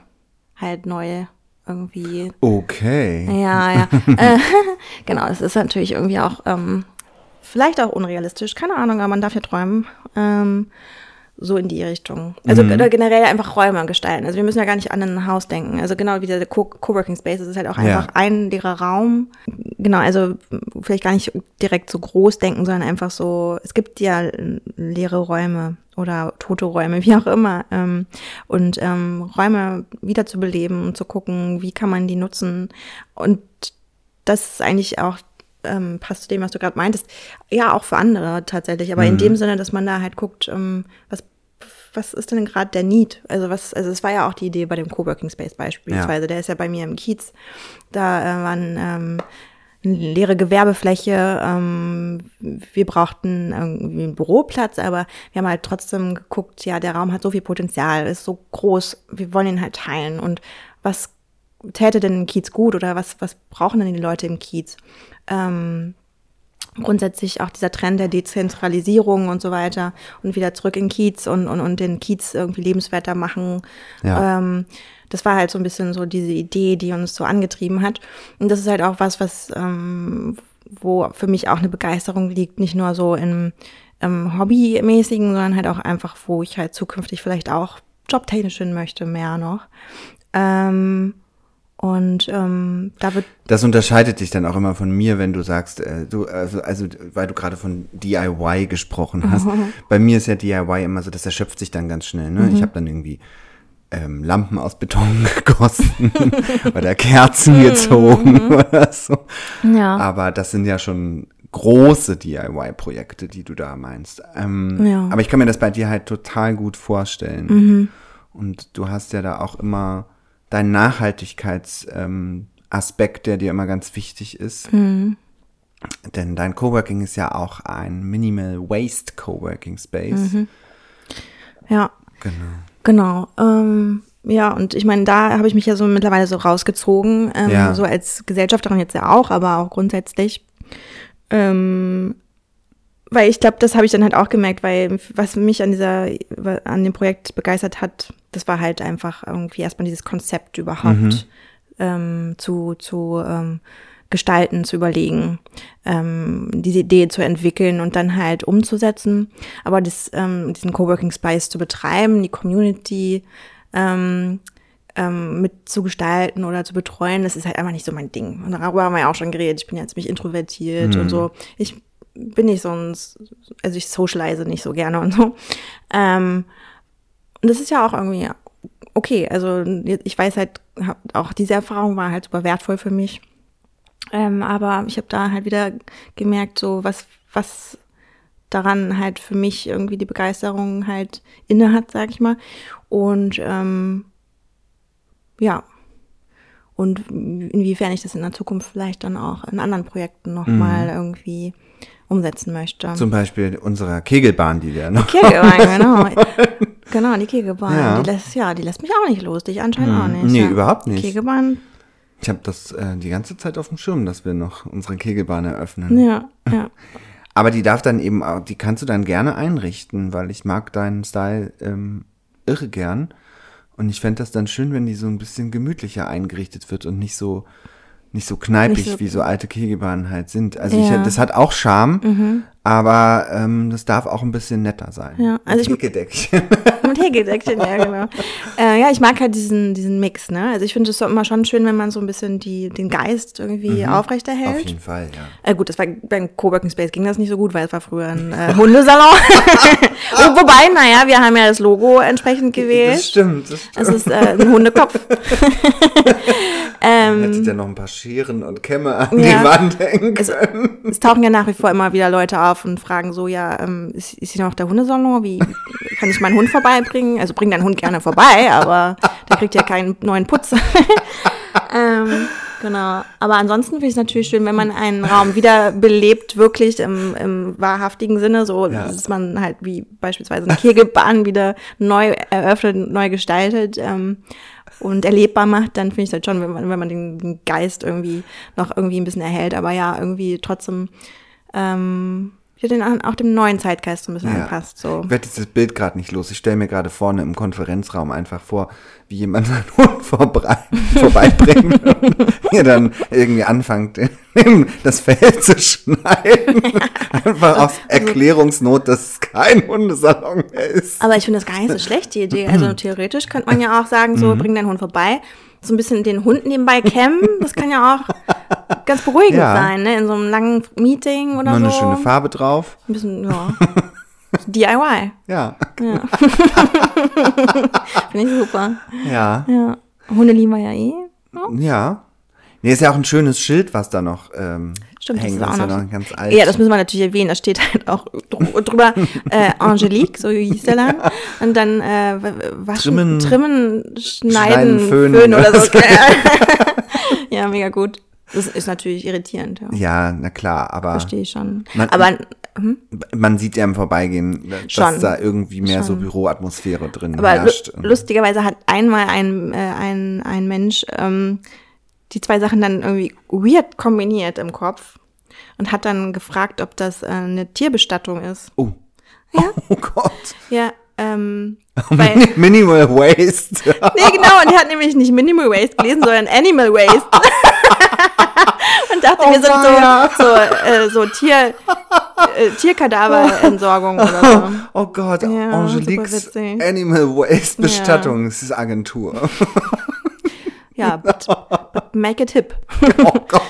halt neu irgendwie. Okay. Ja, ja. äh, genau, es ist natürlich irgendwie auch ähm, vielleicht auch unrealistisch, keine Ahnung, aber man darf ja träumen. Ähm, so in die Richtung. Also mhm. generell einfach Räume gestalten. Also wir müssen ja gar nicht an ein Haus denken. Also genau wie der Coworking Space, es ist halt auch einfach ja. ein leerer Raum. Genau, also vielleicht gar nicht direkt so groß denken, sondern einfach so, es gibt ja leere Räume oder tote Räume, wie auch immer. Ähm, und ähm, Räume wieder zu beleben und zu gucken, wie kann man die nutzen. Und das ist eigentlich auch ähm, passt zu dem, was du gerade meintest, ja, auch für andere tatsächlich. Aber mhm. in dem Sinne, dass man da halt guckt, ähm, was was ist denn gerade der Need? Also was, also es war ja auch die Idee bei dem Coworking Space beispielsweise. Ja. Der ist ja bei mir im Kiez. Da äh, waren ähm, eine leere Gewerbefläche. Ähm, wir brauchten irgendwie einen Büroplatz, aber wir haben halt trotzdem geguckt, ja, der Raum hat so viel Potenzial, ist so groß, wir wollen ihn halt teilen. Und was täte denn im Kiez gut oder was, was brauchen denn die Leute im Kiez? Ähm, grundsätzlich auch dieser Trend der Dezentralisierung und so weiter und wieder zurück in Kiez und, und, und den Kiez irgendwie lebenswerter machen. Ja. Ähm, das war halt so ein bisschen so diese Idee, die uns so angetrieben hat. Und das ist halt auch was, was, ähm, wo für mich auch eine Begeisterung liegt, nicht nur so im, im Hobbymäßigen, sondern halt auch einfach, wo ich halt zukünftig vielleicht auch jobtechnisch hin möchte, mehr noch. Ähm, und ähm, da wird. Das unterscheidet dich dann auch immer von mir, wenn du sagst, äh, du, also, also weil du gerade von DIY gesprochen hast. Mhm. Bei mir ist ja DIY immer so, das erschöpft sich dann ganz schnell. Ne? Mhm. Ich habe dann irgendwie ähm, Lampen aus Beton gegossen oder Kerzen mhm. gezogen oder so. Ja. Aber das sind ja schon große DIY-Projekte, die du da meinst. Ähm, ja. Aber ich kann mir das bei dir halt total gut vorstellen. Mhm. Und du hast ja da auch immer dein Nachhaltigkeitsaspekt, der dir immer ganz wichtig ist. Mhm. Denn dein Coworking ist ja auch ein Minimal Waste Coworking Space. Mhm. Ja. Genau. Genau. Ähm, ja, und ich meine, da habe ich mich ja so mittlerweile so rausgezogen, ähm, ja. so als Gesellschafterin jetzt ja auch, aber auch grundsätzlich. Ähm, weil ich glaube, das habe ich dann halt auch gemerkt, weil was mich an dieser, an dem Projekt begeistert hat, das war halt einfach irgendwie erstmal dieses Konzept überhaupt mhm. ähm, zu, zu ähm, gestalten, zu überlegen, ähm, diese Idee zu entwickeln und dann halt umzusetzen. Aber das, ähm, diesen Coworking Space zu betreiben, die Community ähm, ähm, mit zu gestalten oder zu betreuen, das ist halt einfach nicht so mein Ding. Und darüber haben wir ja auch schon geredet. Ich bin ja ziemlich introvertiert mhm. und so. Ich bin nicht sonst, also ich socialize nicht so gerne und so. Ähm, und das ist ja auch irgendwie okay. Also ich weiß halt, auch diese Erfahrung war halt super wertvoll für mich. Ähm, aber ich habe da halt wieder gemerkt, so was, was daran halt für mich irgendwie die Begeisterung halt inne hat, sag ich mal. Und ähm, ja. Und inwiefern ich das in der Zukunft vielleicht dann auch in anderen Projekten nochmal mhm. irgendwie umsetzen möchte. Zum Beispiel unserer Kegelbahn, die wir noch. Kegelbahn, genau. Genau, die Kegelbahn. Ja. Die lässt, ja, die lässt mich auch nicht los, dich anscheinend hm. auch nicht. Nee, ja. überhaupt nicht. Kegelbahn. Ich habe das äh, die ganze Zeit auf dem Schirm, dass wir noch unsere Kegelbahn eröffnen. Ja, ja. Aber die darf dann eben auch, die kannst du dann gerne einrichten, weil ich mag deinen Style ähm, irre gern. Und ich fände das dann schön, wenn die so ein bisschen gemütlicher eingerichtet wird und nicht so nicht so kneipig, nicht so, wie so alte Kegelbahnen halt sind. Also ja. ich, das hat auch Charme, mhm. Aber ähm, das darf auch ein bisschen netter sein. Ja, also ich-. Mit Hegedeckchen, ja, genau. Äh, ja, ich mag halt diesen, diesen Mix, ne? Also ich finde es immer schon schön, wenn man so ein bisschen die, den Geist irgendwie Auf aufrechterhält. jeden Fall, ja. Äh, gut, das war beim Coworking Space ging das nicht so gut, weil es war früher ein äh, Hundesalon. oh, wobei, naja, wir haben ja das Logo entsprechend Das gewählt. stimmt, das stimmt. Es ist äh, ein Hundekopf. ähm, Hättet ihr noch ein paar Scheren und Kämme an Ja. die Wand hängen Es, können. es tauchen ja nach wie vor immer wieder Leute auf und fragen so, ja, ähm, ist, ist hier noch der Hundesalon? Wie kann ich meinen Hund vorbeibringen? Also bring deinen Hund gerne vorbei, aber der kriegt ja keinen neuen Putz. ähm, genau. Aber ansonsten finde ich es natürlich schön, wenn man einen Raum wieder belebt, wirklich im, im wahrhaftigen Sinne, so Ja. dass man halt wie beispielsweise eine Kegelbahn wieder neu eröffnet, neu gestaltet. Ähm, und erlebbar macht, dann finde ich das schon, wenn man, wenn man den, den Geist irgendwie noch irgendwie ein bisschen erhält, aber ja, irgendwie trotzdem ähm, ja, den, auch dem neuen Zeitgeist so ein bisschen Ja. anpasst. So. Ich werde dieses Bild gerade nicht los. Ich stelle mir gerade vorne im Konferenzraum einfach vor, wie jemand seinen Hund vorbei, vorbeibringt und hier dann irgendwie anfängt, das Fell zu schneiden. Einfach aus Erklärungsnot, dass es kein Hundesalon mehr ist. Aber ich finde das gar nicht so schlecht, die Idee. Also theoretisch könnte man ja auch sagen, so, bring deinen Hund vorbei. So ein bisschen den Hund nebenbei kämmen, das kann ja auch ganz beruhigend Ja. sein, ne? In so einem langen Meeting oder Noch so. eine schöne Farbe drauf. Ein bisschen, ja. DIY. Ja. Ja. Finde ich super. Ja. Ja. Hunde lieben wir ja eh. Ja. Nee, ist ja auch ein schönes Schild, was da noch ähm, Stimmt, das hängt. ist auch ist ja noch- noch ganz alt. Ja, das müssen wir natürlich erwähnen. Da steht halt auch dr- drüber äh, Angelique, so hieß der Laden. Und dann äh, waschen, Trimmen, trimmen, schneiden, schneiden, föhnen, föhnen oder so. ja, mega gut. Das ist natürlich irritierend, ja. ja, na klar, aber Verstehe ich schon. Man- Aber hm? man sieht ja im Vorbeigehen, dass Schon. da irgendwie mehr so Schon. Büroatmosphäre drin Aber herrscht. lu lustigerweise hat einmal ein, äh, ein, ein Mensch ähm, die zwei Sachen dann irgendwie weird kombiniert im Kopf und hat dann gefragt, ob das äh, eine Tierbestattung ist. Oh. Ja. Oh Gott. Ja, ähm, weil, Minimal Waste. nee, genau, und er hat nämlich nicht Minimal Waste gelesen, sondern Animal Waste. und dachte, wir sind so, so, äh, so Tier, äh, Tierkadaverentsorgung oder so. Oh Gott, Ja, Angeliques. Animal Waste Bestattungsagentur. Ja, but, but make it hip. Oh Gott.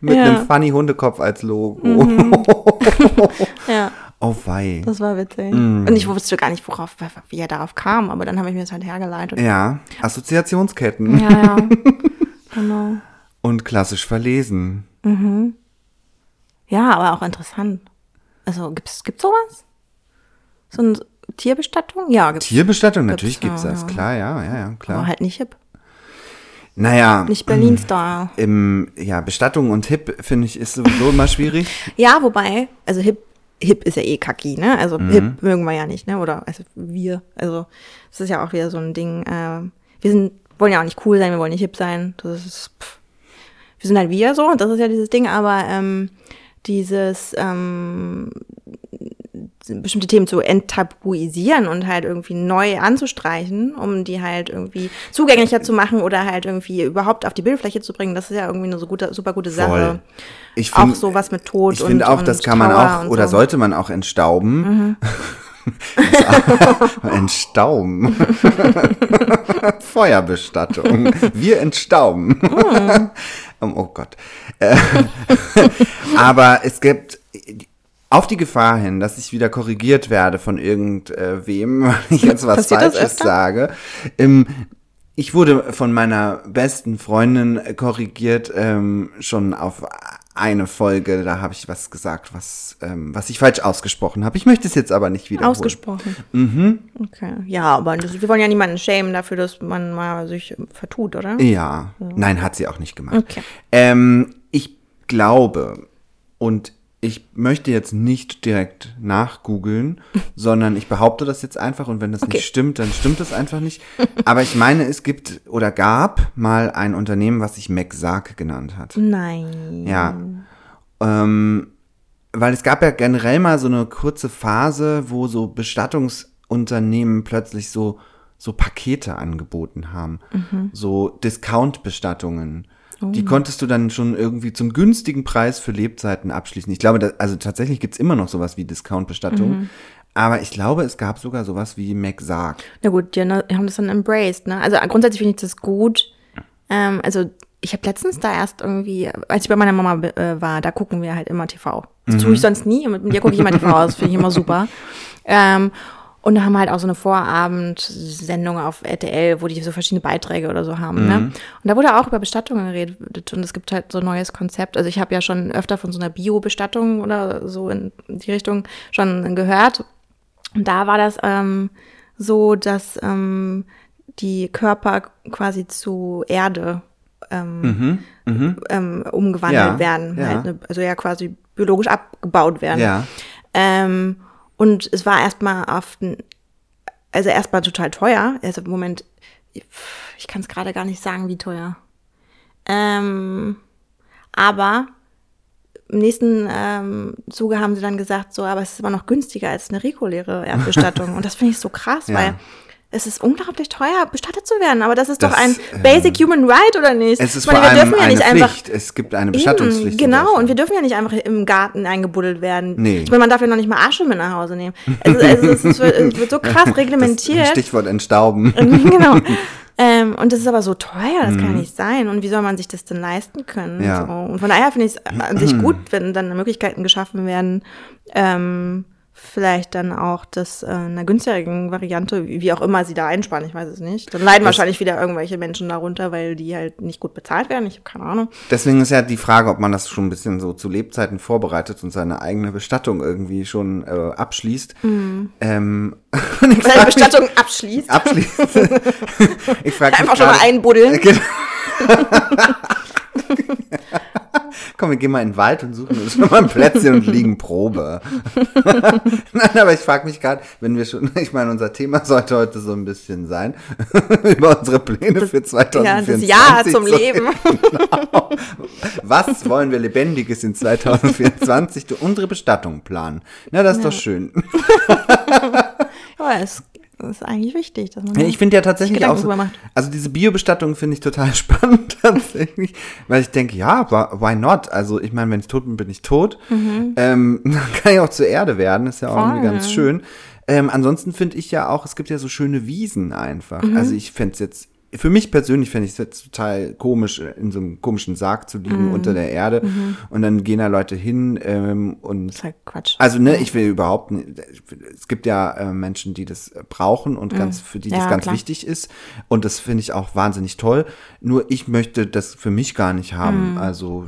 Mit Ja. Mhm. einem funny Hundekopf als Logo. Ja. Oh wei. Das war witzig. Mm. Und ich wusste gar nicht, worauf, wie er darauf kam, aber dann habe ich mir das halt hergeleitet. Ja, Assoziationsketten Ja, ja. genau. und klassisch verlesen. Ja, aber auch interessant. Also, gibt's, gibt's sowas? So eine Tierbestattung? Ja, gibt's. Tierbestattung, natürlich Gibt's, gibt's das, ja. klar, ja, ja, ja, klar. aber halt nicht hip. naja, Nicht Berlin-Style. im, ja, Bestattung und Hip, finde ich, ist sowieso immer schwierig. Ja, wobei, also hip, hip ist ja eh kacki, ne? Also Mhm. hip mögen wir ja nicht, ne? Oder also wir. Also, das ist ja auch wieder so ein Ding. Äh, wir sind, wollen ja auch nicht cool sein, wir wollen nicht hip sein. Das ist, pff. Wir sind halt wir so, und das ist ja dieses Ding, aber ähm, dieses ähm, bestimmte Themen zu enttabuisieren und halt irgendwie neu anzustreichen, um die halt irgendwie zugänglicher zu machen oder halt irgendwie überhaupt auf die Bildfläche zu bringen, das ist ja irgendwie eine so gute, super gute Sache. Voll. Ich Auch find- sowas mit Tod Ich und- finde auch, das kann man Trauer auch und oder so. Mhm. sollte man auch entstauben. entstauben. Feuerbestattung. Wir entstauben. Mhm. oh Gott. Äh, Aber es gibt auf die Gefahr hin, dass ich wieder korrigiert werde von irgendwem, weil ich jetzt was Passiert Falsches sage. Ähm, ich wurde von meiner besten Freundin korrigiert, ähm, schon auf eine Folge, da habe ich was gesagt, was, ähm, was ich falsch ausgesprochen habe. Ich möchte es jetzt aber nicht wiederholen. Ausgesprochen. Mhm. Okay. Ja, aber das, wir wollen ja niemanden schämen dafür, dass man mal sich vertut, oder? Ja. Nein, hat sie auch nicht gemacht. Okay. Ähm, ich glaube, und ich möchte jetzt nicht direkt nachgoogeln, sondern ich behaupte das jetzt einfach und wenn das Okay. nicht stimmt, dann stimmt das einfach nicht. Aber ich meine, es gibt oder gab mal ein Unternehmen, was sich McSark genannt hat. Nein. Ja. Ähm, weil es gab ja generell mal so eine kurze Phase, wo so Bestattungsunternehmen plötzlich so, so Pakete angeboten haben. Mhm. So Discount-Bestattungen. Die konntest du dann schon irgendwie zum günstigen Preis für Lebzeiten abschließen. Ich glaube, dass, also tatsächlich gibt's immer noch sowas wie Discount-Bestattung. Mhm. Aber ich glaube, es gab sogar sowas wie McSarg. Na gut, die haben das dann embraced, ne? Also grundsätzlich finde ich das gut. Ähm, also ich habe letztens da erst irgendwie, als ich bei meiner Mama äh, war, da gucken wir halt immer TV. Das tue ich sonst nie. Mit dir gucke ich immer TV, das finde ich immer super. Ähm, und da haben wir halt auch so eine Vorabendsendung auf RTL, wo die so verschiedene Beiträge oder so haben. Ne? Und da wurde auch über Bestattungen geredet und es gibt halt so ein neues Konzept. Also ich habe ja schon öfter von so einer Bio-Bestattung oder so in die Richtung schon gehört. Und da war das ähm, so, dass ähm, die Körper quasi zu Erde ähm, ähm, umgewandelt Ja, werden. ja. Halt, ne? Also ja quasi biologisch abgebaut werden. Ja. Ähm, und es war erstmal auf den, also erstmal total teuer. Also im Moment, ich kann es gerade gar nicht sagen, wie teuer. Ähm, aber im nächsten ähm, Zuge haben sie dann gesagt, so, aber es ist immer noch günstiger als eine reguläre Erdbestattung. Und das finde ich so krass, Ja. weil es ist unglaublich teuer, bestattet zu werden. Aber das ist doch Das, ein ähm, Basic Human Right, oder nicht? Es ist Ich meine, vor wir allem dürfen ja eine nicht Pflicht. einfach es gibt eine Eben, Bestattungspflicht. in genau, und wir dürfen ja nicht einfach im Garten eingebuddelt werden. Nee. Ich meine, man darf ja noch nicht mal Asche mit nach Hause nehmen. Also, also es, ist, es wird so krass reglementiert. Stichwort entstauben. genau. Ähm, und das ist aber so teuer, das kann nicht sein. Und wie soll man sich das denn leisten können? Mhm. Ja. So. Und von daher finde ich es an sich gut, wenn dann Möglichkeiten geschaffen werden, ähm, vielleicht dann auch das äh, einer günstigeren Variante, wie auch immer sie da einsparen, ich weiß es nicht. Dann leiden wahrscheinlich wieder irgendwelche Menschen darunter, weil die halt nicht gut bezahlt werden. Ich habe keine Ahnung. Deswegen ist ja die Frage, ob man das schon ein bisschen so zu Lebzeiten vorbereitet und seine eigene Bestattung irgendwie schon äh, abschließt. Ähm, ich Oder frag die mich- Bestattung abschließt. abschließt. ich frage Einfach schon mal einbuddeln. Genau. Komm, wir gehen mal in den Wald und suchen uns schon mal ein Plätzchen und liegen Probe. Nein, aber ich frage mich gerade, wenn wir schon, ich meine, unser Thema sollte heute so ein bisschen sein, über unsere Pläne für 2024. Ja, das Jahr zum zu Leben. Genau. Was wollen wir Lebendiges in 2024 durch unsere Bestattung planen? Na, das ist doch schön. Ja, es ist eigentlich wichtig, dass man Ja, ich finde ja tatsächlich auch so, also diese Biobestattung finde ich total spannend tatsächlich, weil ich denke, ja, why not? Also ich meine, wenn ich tot bin, bin ich tot. Ähm, dann kann ich auch zur Erde werden, ist ja auch irgendwie Mhm. Ganz schön. Ähm, ansonsten finde ich ja auch, es gibt ja so schöne Wiesen einfach. Mhm. Also ich fände es jetzt, für mich persönlich fände ich es jetzt total komisch, in so einem komischen Sarg zu Mhm. liegen unter der Erde. Und dann gehen da Leute hin ähm, und Das ist halt Quatsch. also ne, ich will überhaupt nicht. Es gibt ja äh, Menschen, die das brauchen und ganz für die das Mhm. Ja, ganz klar. wichtig ist und das finde ich auch wahnsinnig toll. Nur ich möchte das für mich gar nicht Mhm. haben. Also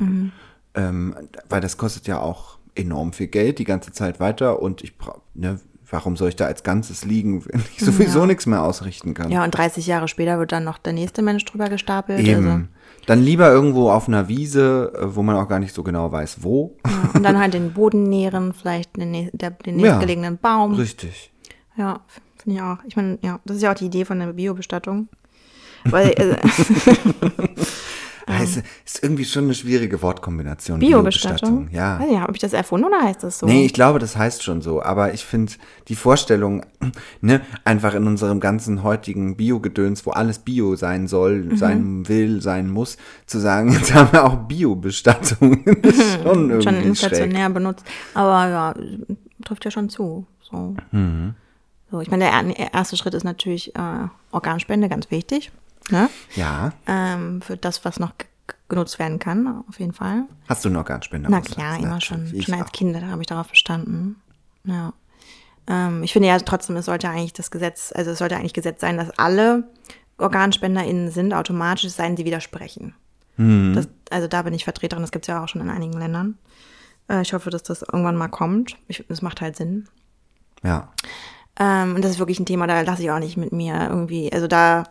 ähm, weil das kostet ja auch enorm viel Geld die ganze Zeit weiter und ich brauche ne, warum soll ich da als Ganzes liegen, wenn ich sowieso nichts mehr ausrichten kann? Ja, und 30 Jahre später wird dann noch der nächste Mensch drüber gestapelt. Eben. Also, Dann lieber irgendwo auf einer Wiese, äh, wo man auch gar nicht so genau weiß, wo. ja, und dann halt den Boden nähren, vielleicht den, der, den Ja. nächstgelegenen Baum. Richtig. Ja, finde ich auch. Ich meine, ja, das ist ja auch die Idee von der Biobestattung. Weil, äh, Ja, ist, irgendwie schon eine schwierige Wortkombination. Biobestattung? Ja. Weiß nicht, habe ich das erfunden oder heißt das so? Nee, ich glaube, das heißt schon so. Aber ich finde die Vorstellung, ne, einfach in unserem ganzen heutigen Bio-Gedöns, wo alles Bio sein soll, Mhm. sein will, sein muss, zu sagen, jetzt haben wir auch Bio-Bestattung, ist schon irgendwie schon inflationär benutzt. Aber ja, trifft ja schon zu. So. Mhm. so ich meine, der er- erste Schritt ist natürlich äh, Organspende, ganz wichtig. Ne? Ja. Ähm, für das, was noch genutzt werden kann, auf jeden Fall. Hast du noch Organspender? Na klar, immer schon. Schon als. Kind habe ich darauf bestanden. Ja. Ähm, ich finde ja trotzdem, es sollte eigentlich das Gesetz, also es sollte eigentlich Gesetz sein, dass alle OrganspenderInnen sind, automatisch, es sei denn, sie widersprechen. Mhm. Das, also da bin ich Vertreterin, das gibt es ja auch schon in einigen Ländern. Äh, ich hoffe, dass das irgendwann mal kommt. Ich, das macht halt Sinn. Ja. Ähm, und das ist wirklich ein Thema, da lasse ich auch nicht mit mir irgendwie, also da,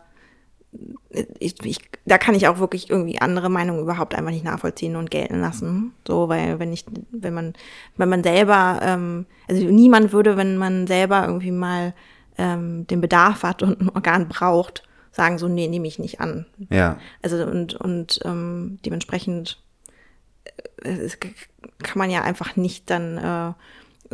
ich, ich, da kann ich auch wirklich irgendwie andere Meinungen überhaupt einfach nicht nachvollziehen und gelten lassen. So, weil wenn ich, wenn man, wenn man selber, ähm, also niemand würde, wenn man selber irgendwie mal ähm, den Bedarf hat und ein Organ braucht, sagen so, nee, nehme ich nicht an. Ja. Also und, und ähm, dementsprechend äh, kann man ja einfach nicht dann äh,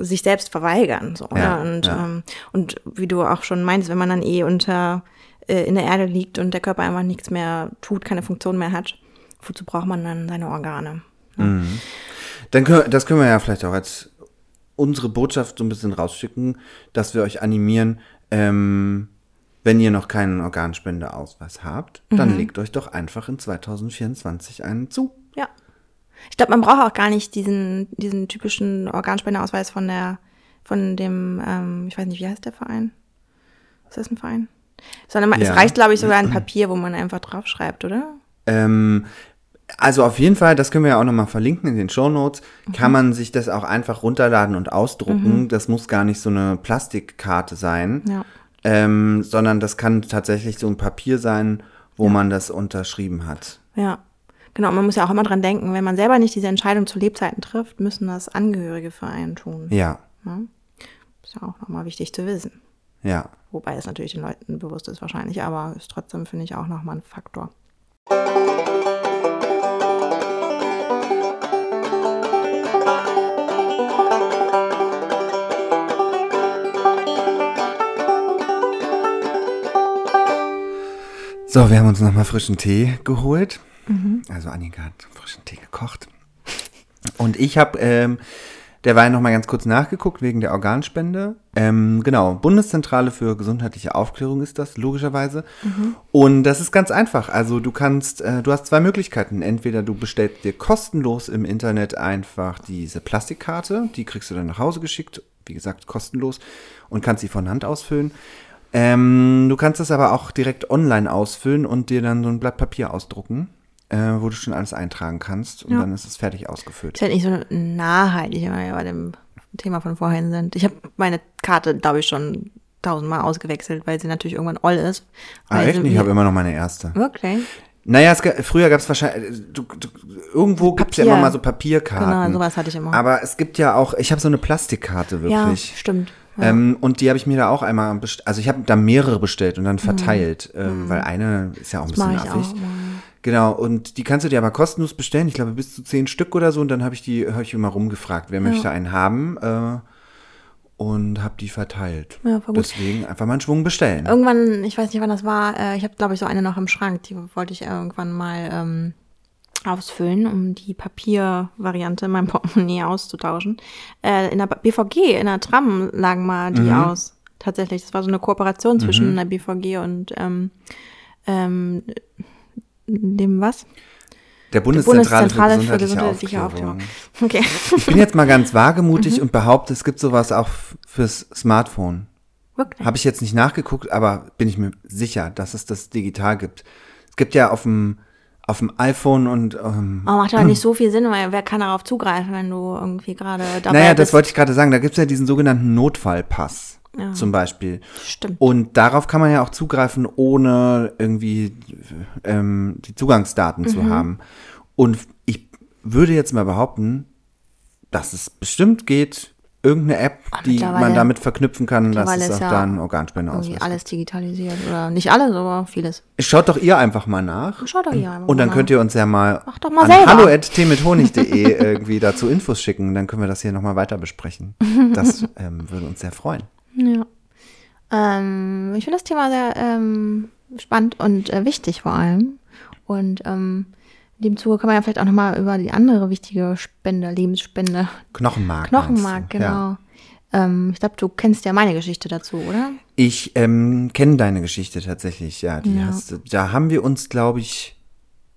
sich selbst verweigern. So, Ja, oder? Und, ja. ähm, und wie du auch schon meinst, wenn man dann eh unter äh, in der Erde liegt und der Körper einfach nichts mehr tut, keine Funktion mehr hat wozu braucht man dann seine Organe? Dann können, das können wir ja vielleicht auch als unsere Botschaft so ein bisschen rausschicken, dass wir euch animieren, ähm, wenn ihr noch keinen Organspendeausweis habt, dann legt euch doch einfach in 2024 einen zu. Ja. Ich glaube, man braucht auch gar nicht diesen, diesen typischen Organspendeausweis von der, von dem, ähm, ich weiß nicht, wie heißt der Verein? Ist das ein Verein? Sondern man, Ja. es reicht, glaube ich, sogar ein Papier, wo man einfach draufschreibt, oder? Ähm, also auf jeden Fall, das können wir ja auch nochmal verlinken in den Shownotes, kann man sich das auch einfach runterladen und ausdrucken. Das muss gar nicht so eine Plastikkarte sein, Ja. ähm, sondern das kann tatsächlich so ein Papier sein, wo man das unterschrieben hat. Ja. Genau, man muss ja auch immer dran denken, wenn man selber nicht diese Entscheidung zu Lebzeiten trifft, müssen das Angehörige für einen tun. Ja, Ne? Ist ja auch nochmal wichtig zu wissen. Ja. Wobei es natürlich den Leuten bewusst ist wahrscheinlich, aber ist trotzdem, finde ich, auch nochmal ein Faktor. So, wir haben uns nochmal frischen Tee geholt. Also Annika hat frischen Tee gekocht. Und ich habe ähm, derweil nochmal ganz kurz nachgeguckt wegen der Organspende. Ähm, genau, Bundeszentrale für gesundheitliche Aufklärung ist das, logischerweise. Und das ist ganz einfach. Also du kannst, äh, du hast zwei Möglichkeiten. Entweder du bestellst dir kostenlos im Internet einfach diese Plastikkarte, die kriegst du dann nach Hause geschickt, wie gesagt, kostenlos, und kannst sie von Hand ausfüllen. Ähm, du kannst das aber auch direkt online ausfüllen und dir dann so ein Blatt Papier ausdrucken, äh, wo du schon alles eintragen kannst und Ja. dann ist es fertig ausgefüllt. Ist halt nicht so nachhaltig, wenn wir ja bei dem Thema von vorhin sind. Ich habe meine Karte, glaube ich, schon tausendmal ausgewechselt, weil sie natürlich irgendwann all ist. Ah, echt? Ich habe immer noch meine erste. Wirklich? Naja, es, früher gab es wahrscheinlich, du, du, irgendwo gibt es ja immer mal so Papierkarten. Genau, sowas hatte ich immer. Aber es gibt ja auch, ich habe so eine Plastikkarte ja, wirklich. stimmt. Ja. Ähm, und die habe ich mir da auch einmal bestellt. Also ich habe da mehrere bestellt und dann verteilt, Mhm. ähm, weil eine ist ja auch ein das bisschen ich affig. auch. immer. Genau, und die kannst du dir aber kostenlos bestellen. Ich glaube, bis zu zehn Stück oder so. Und dann habe ich die, habe ich immer rumgefragt, wer möchte einen haben. Äh, und habe die verteilt. Ja. Deswegen einfach mal einen Schwung bestellen. Irgendwann, ich weiß nicht, wann das war, äh, ich habe, glaube ich, so eine noch im Schrank, die wollte ich irgendwann mal ähm, ausfüllen, um die Papiervariante in meinem Portemonnaie auszutauschen. Äh, in der BVG, in der Tram lagen mal die Mhm. aus. Tatsächlich, das war so eine Kooperation zwischen der BVG und ähm, ähm, dem was? Der Bundeszentrale, Bundeszentrale für für gesundheitliche gesundheitliche Aufklärung. Okay. Ich bin jetzt mal ganz wagemutig Mhm. und behaupte, es gibt sowas auch fürs Smartphone. Wirklich? Habe ich jetzt nicht nachgeguckt, aber bin ich mir sicher, dass es das digital gibt. Es gibt ja auf dem, auf dem iPhone und ähm, Aber macht aber nicht so viel Sinn, weil wer kann darauf zugreifen, wenn du irgendwie gerade dabei naja, das bist? wollte ich gerade sagen, da gibt es ja diesen sogenannten Notfallpass Ja. zum Beispiel. Stimmt. Und darauf kann man ja auch zugreifen, ohne irgendwie ähm, die Zugangsdaten Mhm. zu haben. Und ich würde jetzt mal behaupten, dass es bestimmt geht, irgendeine App, die man damit verknüpfen kann, dass es auch ja da einen Organspendeausweis Irgendwie gibt. alles digitalisiert. Oder nicht alles, aber vieles. Schaut doch ihr einfach mal nach. Schaut doch hier einfach Und dann mal könnt ihr uns ja mal, Mach doch mal an selber. hallo.tmithonig.de irgendwie dazu Infos schicken. Dann können wir das hier nochmal weiter besprechen. Das ähm, würde uns sehr freuen. Ja. Ähm, ich finde das Thema sehr ähm, spannend und äh, wichtig vor allem. Und ähm, in dem Zuge kann man ja vielleicht auch nochmal über die andere wichtige Spende, Lebensspende, Knochenmark. Knochenmark, du? Ja. genau. Ähm, ich glaube, du kennst ja meine Geschichte dazu, oder? Ich ähm, kenne deine Geschichte tatsächlich, ja. Die Ja. Hast, da haben wir uns, glaube ich,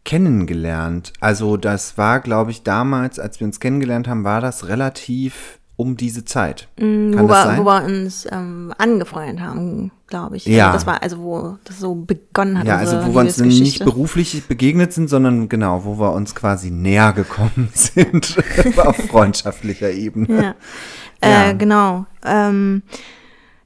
kennengelernt. Also das war, glaube ich, damals, als wir uns kennengelernt haben, war das relativ um diese Zeit. Kann wo, das wir, sein? wo wir uns ähm, angefreundet haben, glaube ich. Ja. Also das war also, wo das so begonnen hat. ja, also wo wir uns nicht beruflich begegnet sind, sondern genau, wo wir uns quasi näher gekommen sind auf freundschaftlicher Ebene. Ja. Ja. Äh, genau. Ähm,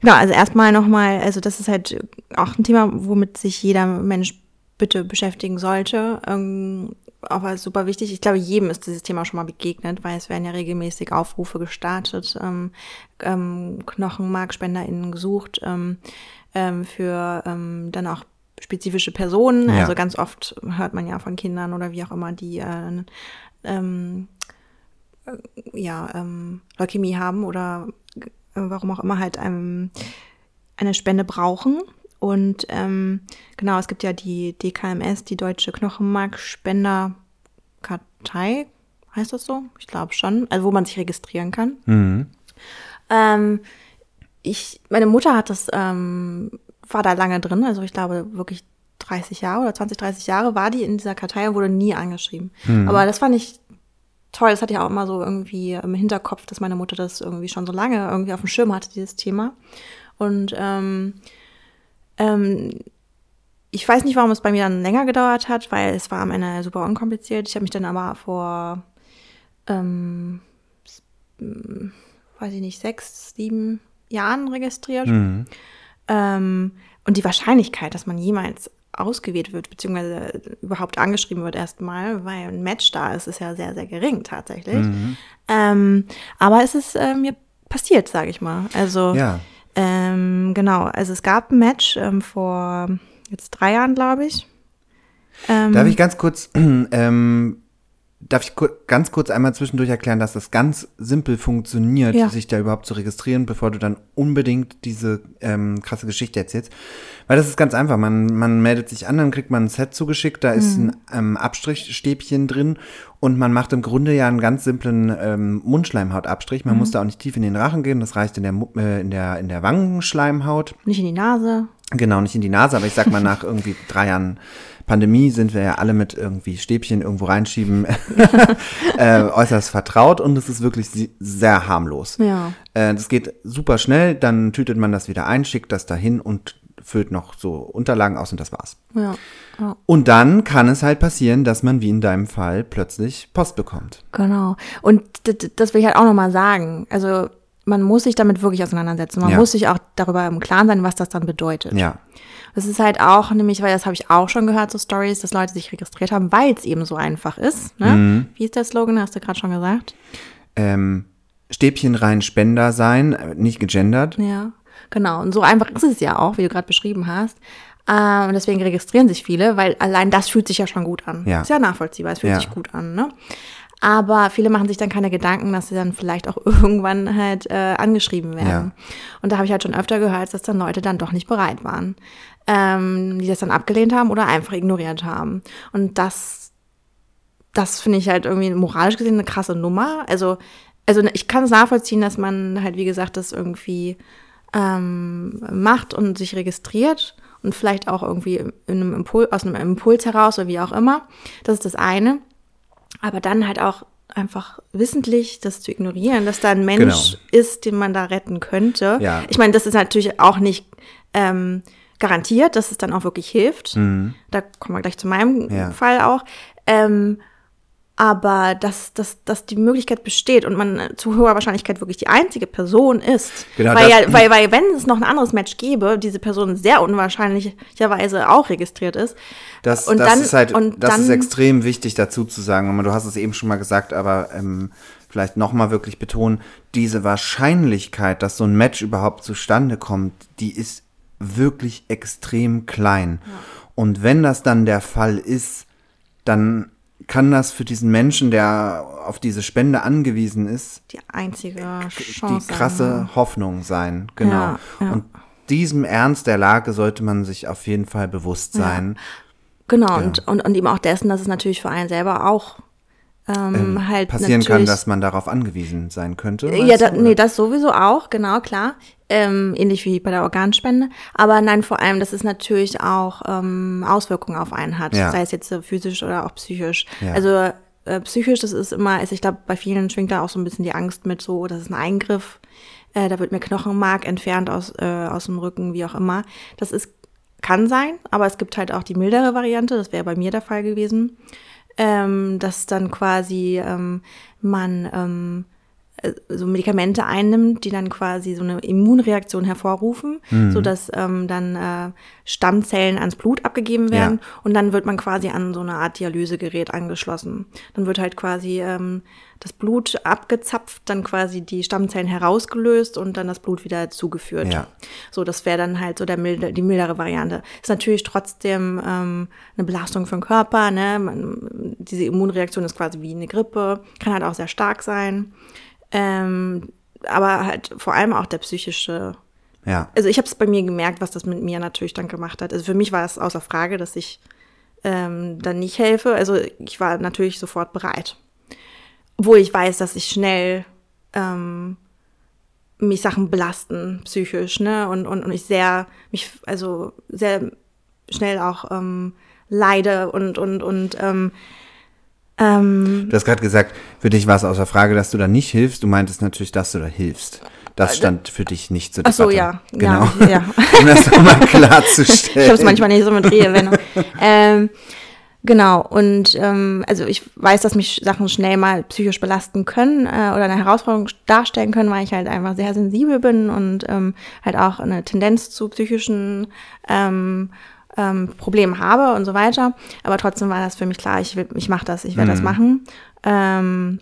genau, also erstmal nochmal, also das ist halt auch ein Thema, womit sich jeder Mensch bitte beschäftigen sollte. Ähm, aber super wichtig. Ich glaube, jedem ist dieses Thema schon mal begegnet, weil es werden ja regelmäßig Aufrufe gestartet, ähm, ähm, KnochenmarkspenderInnen gesucht ähm, ähm, für ähm, dann auch spezifische Personen. Ja. Also ganz oft hört man ja von Kindern oder wie auch immer, die äh, ähm, ja, ähm, Leukämie haben oder äh, warum auch immer halt ähm, eine Spende brauchen. Und ähm, genau, es gibt ja die DKMS, die Deutsche Knochenmarkspender Kartei, heißt das so? Ich glaube schon. Also wo man sich registrieren kann. Mhm. Ähm, ich, meine Mutter hat das, ähm, war da lange drin, also ich glaube wirklich 30 Jahre oder 20, 30 Jahre war die in dieser Kartei und wurde nie angeschrieben. Aber das fand ich toll, das hatte ich auch immer so irgendwie im Hinterkopf, dass meine Mutter das irgendwie schon so lange irgendwie auf dem Schirm hatte, dieses Thema. Und ähm, ähm, ich weiß nicht, warum es bei mir dann länger gedauert hat, weil es war am Ende super unkompliziert. Ich habe mich dann aber vor, ähm, s- m, weiß ich nicht, sechs, sieben Jahren registriert. Ähm, und die Wahrscheinlichkeit, dass man jemals ausgewählt wird, beziehungsweise überhaupt angeschrieben wird erstmal, weil ein Match da ist, ist ja sehr, sehr gering tatsächlich. Ähm, aber es ist äh, mir passiert, sage ich mal. Also Ja. Ähm, genau, also es gab ein Match ähm, vor jetzt drei Jahren, glaube ich. Ähm, Darf ich ganz kurz, ähm, darf ich kur ganz kurz einmal zwischendurch erklären, dass das ganz simpel funktioniert, Ja. sich da überhaupt zu registrieren, bevor du dann unbedingt diese ähm, krasse Geschichte erzählst. Weil das ist ganz einfach. Man, man meldet sich an, dann kriegt man ein Set zugeschickt, da ist ein ähm, Abstrichstäbchen drin und man macht im Grunde ja einen ganz simplen ähm, Mundschleimhautabstrich. Man muss da auch nicht tief in den Rachen gehen, das reicht in der, äh, in der, in der Wangenschleimhaut. nicht in die Nase. Genau, nicht in die Nase, aber ich sag mal, nach irgendwie drei Jahren Pandemie sind wir ja alle mit irgendwie Stäbchen irgendwo reinschieben äh, äußerst vertraut und es ist wirklich sehr harmlos. Ja. Äh, das geht super schnell, dann tütet man das wieder ein, schickt das dahin und füllt noch so Unterlagen aus und das war's. Ja. ja. Und dann kann es halt passieren, dass man wie in deinem Fall plötzlich Post bekommt. Genau. Und das will ich halt auch nochmal sagen. Also man muss sich damit wirklich auseinandersetzen. Man Ja. muss sich auch darüber im Klaren sein, was das dann bedeutet. Ja. Das ist halt auch, nämlich, weil das habe ich auch schon gehört, so Stories, dass Leute sich registriert haben, weil es eben so einfach ist. Ne? Mhm. Wie ist der Slogan? Hast du gerade schon gesagt. Ähm, Stäbchen rein Spender sein, äh, nicht gegendert. Ja, genau. Und so einfach ist es ja auch, wie du gerade beschrieben hast. Äh, und deswegen registrieren sich viele, weil allein das fühlt sich ja schon gut an. Ja. Ist ja nachvollziehbar, es fühlt Ja. sich gut an, ne? Aber viele machen sich dann keine Gedanken, dass sie dann vielleicht auch irgendwann halt äh, angeschrieben werden. Ja. Und da habe ich halt schon öfter gehört, dass dann Leute dann doch nicht bereit waren, ähm, die das dann abgelehnt haben oder einfach ignoriert haben. Und das, das finde ich halt irgendwie moralisch gesehen eine krasse Nummer. Also, also ich kann es nachvollziehen, dass man halt, wie gesagt, das irgendwie ähm, macht und sich registriert und vielleicht auch irgendwie in einem Impul aus einem Impuls heraus oder wie auch immer. Das ist das eine. Aber dann halt auch einfach wissentlich das zu ignorieren, dass da ein Mensch ist, den man da retten könnte. Ja. Ich meine, das ist natürlich auch nicht ähm, garantiert, dass es dann auch wirklich hilft. Da kommen wir gleich zu meinem Mhm. Ja. Fall auch. Ähm, aber dass, dass, dass die Möglichkeit besteht und man zu hoher Wahrscheinlichkeit wirklich die einzige Person ist. Genau, weil, ja, weil, weil wenn es noch ein anderes Match gäbe, diese Person sehr unwahrscheinlicherweise auch registriert ist. Das, und das dann, ist halt, und das dann, ist extrem wichtig dazu zu sagen. Du hast es eben schon mal gesagt, aber ähm, vielleicht nochmal wirklich betonen, diese Wahrscheinlichkeit, dass so ein Match überhaupt zustande kommt, die ist wirklich extrem klein. Und wenn das dann der Fall ist, dann kann das für diesen Menschen, der auf diese Spende angewiesen ist, die einzige die Chance. krasse Hoffnung sein. Genau. Ja, ja. Und diesem Ernst der Lage sollte man sich auf jeden Fall bewusst sein. Genau, Und, und, und eben auch dessen, dass es natürlich für einen selber auch ähm, halt passieren kann, dass man darauf angewiesen sein könnte. Ja, meinst da, nee, das sowieso auch, genau, klar. Ähm, ähnlich wie bei der Organspende. Aber nein, vor allem, dass es natürlich auch ähm, Auswirkungen auf einen hat, Ja. sei es jetzt äh, physisch oder auch psychisch. Ja. Also äh, psychisch, das ist immer, also ich glaube, bei vielen schwingt da auch so ein bisschen die Angst mit, so, das ist ein Eingriff, äh, da wird mir Knochenmark entfernt aus, äh, aus dem Rücken, wie auch immer. Das ist, kann sein, aber es gibt halt auch die mildere Variante, das wäre bei mir der Fall gewesen, ähm, dass dann quasi ähm, man ähm, äh, so Medikamente einnimmt, die dann quasi so eine Immunreaktion hervorrufen, so dass ähm, dann äh, Stammzellen ans Blut abgegeben werden Ja. und dann wird man quasi an so eine Art Dialysegerät angeschlossen. Dann wird halt quasi ähm, das Blut abgezapft, dann quasi die Stammzellen herausgelöst und dann das Blut wieder zugeführt. Ja. So, das wäre dann halt so der milde, die mildere Variante. Ist natürlich trotzdem ähm, eine Belastung für den Körper. Ne? Man, diese Immunreaktion ist quasi wie eine Grippe, kann halt auch sehr stark sein. Ähm, aber halt vor allem auch der psychische. Ja. Also ich habe es bei mir gemerkt, was das mit mir natürlich dann gemacht hat. Also für mich war es außer Frage, dass ich ähm, dann nicht helfe. Also ich war natürlich sofort bereit. Obwohl ich weiß, dass ich schnell ähm, mich Sachen belasten, psychisch, ne? Und, und, und ich sehr, mich, also sehr schnell auch ähm, leide und, und, und ähm, ähm, Du hast gerade gesagt, für dich war es außer Frage, dass du da nicht hilfst. Du meintest natürlich, dass du da hilfst. Das stand für dich nicht zur Ach so, Debatte. ja. Genau. Ja, ja. um das nochmal ich klarzustellen. habe es manchmal nicht so mit Redewendung. ähm, genau, und ähm, also ich weiß, dass mich Sachen schnell mal psychisch belasten können äh, oder eine Herausforderung darstellen können, weil ich halt einfach sehr sensibel bin und ähm, halt auch eine Tendenz zu psychischen ähm, ähm, Problemen habe und so weiter. Aber trotzdem war das für mich klar, ich, will- ich mache das, ich werde das machen. Ähm,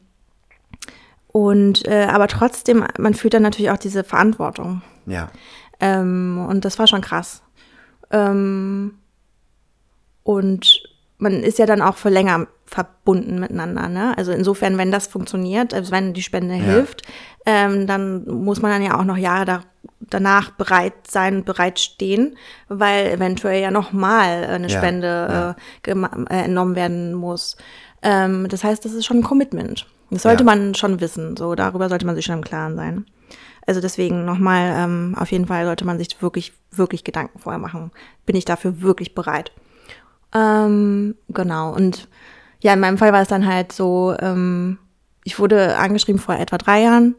und äh, aber trotzdem, man fühlt dann natürlich auch diese Verantwortung. Ja. Ähm, und das war schon krass. Ähm, und man ist ja dann auch für länger verbunden miteinander. Ne? Also insofern, wenn das funktioniert, also wenn die Spende hilft, ähm, dann muss man dann ja auch noch Jahre da, danach bereit sein, bereit stehen, weil eventuell ja nochmal eine Ja, Spende ja. Äh, äh, entnommen werden muss. Ähm, das heißt, das ist schon ein Commitment. Das sollte Ja. man schon wissen. So darüber sollte man sich schon im Klaren sein. Also deswegen nochmal, ähm, auf jeden Fall sollte man sich wirklich, wirklich Gedanken vorher machen. Bin ich dafür wirklich bereit? Ähm, genau. Und ja, in meinem Fall war es dann halt so, ähm, ich wurde angeschrieben vor etwa drei Jahren